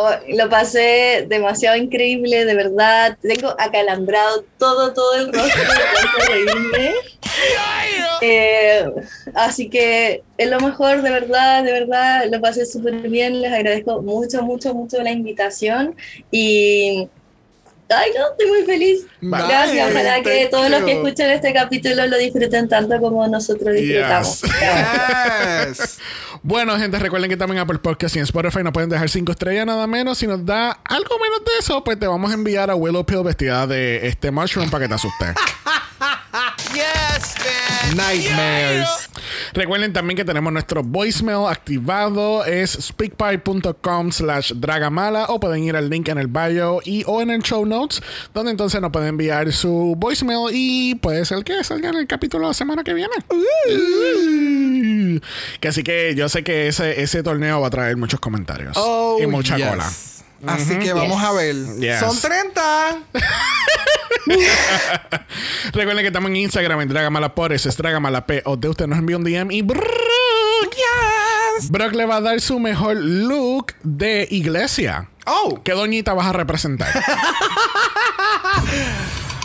Oh, lo pasé demasiado increíble, de verdad. Tengo acalambrado todo, todo el rostro de. Eh, así que es lo mejor, de verdad, de verdad. Lo pasé súper bien. Les agradezco mucho, mucho, mucho la invitación. Y. Ay, no, estoy muy feliz. Gracias. Ojalá que todos los que you. escuchen este capítulo lo disfruten tanto como nosotros disfrutamos. Yes. Yes. Bueno, gente, recuerden que también Apple Podcast y en Spotify nos pueden dejar 5 estrellas nada menos. Si nos da algo menos de eso, pues te vamos a enviar a Willow Pill vestida de este mushroom para que te asuste. Yes, bitch! Nightmares. Recuerden también que tenemos nuestro voicemail activado. Es speakpipe.com slash dragamala o pueden ir al link en el bio y o en el show notes donde entonces nos pueden enviar su voicemail y puede ser que salga en el capítulo la semana que viene. Uh. Que así que yo sé que ese, ese torneo va a traer muchos comentarios Oh, y mucha yes. cola. Así que vamos a ver. Yes. Son 30. Recuerden que estamos en Instagram en Dragamalapod, eso es Dragamalap o de usted nos envía un DM y Brock le va a dar su mejor look de iglesia. Oh, ¿Qué doñita vas a representar?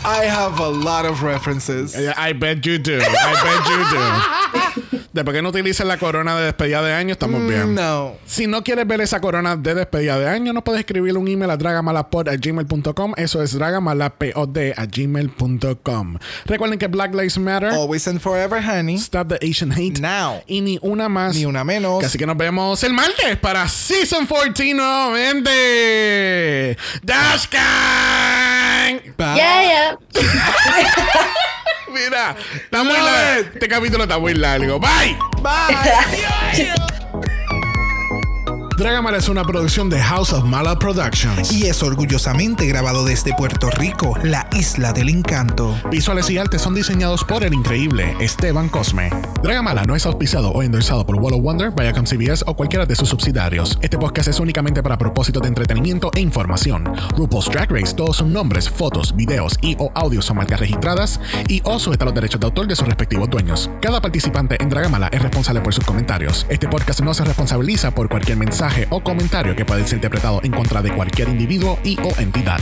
I have a lot of references. I bet you do. I bet you do. Después que no utilices la corona de despedida de año, estamos bien. Mm, No. Si no quieres ver esa corona de despedida de año, nos puedes escribir un email a dragamalapod.gmail.com. Eso es dragamalapod.gmail.com. Recuerden que Black Lives Matter. Always and forever, honey. Stop the Asian hate. Now. Y ni una más. Ni una menos. Así que nos vemos el martes para Season 14 nuevamente. Dash Gang. Bye. Yeah, yeah. Mira, está muy largo. Este capítulo está muy largo. Bye. Bye. Dragamala es una producción de House of Mala Productions. y es orgullosamente grabado desde Puerto Rico, la isla del encanto. Visuales y artes son diseñados por el increíble Esteban Cosme. Dragamala no es auspiciado o endorsado por Wall of Wonder, Viacom CBS o cualquiera de sus subsidiarios. Este podcast es únicamente para propósitos de entretenimiento e información. RuPaul's Drag Race, todos sus nombres, fotos, videos y o audios son marcas registradas y o sujeta a los derechos de autor de sus respectivos dueños. Cada participante en Dragamala es responsable por sus comentarios. Este podcast no se responsabiliza por cualquier mensaje mensaje o comentario que puede ser interpretado en contra de cualquier individuo y o entidad.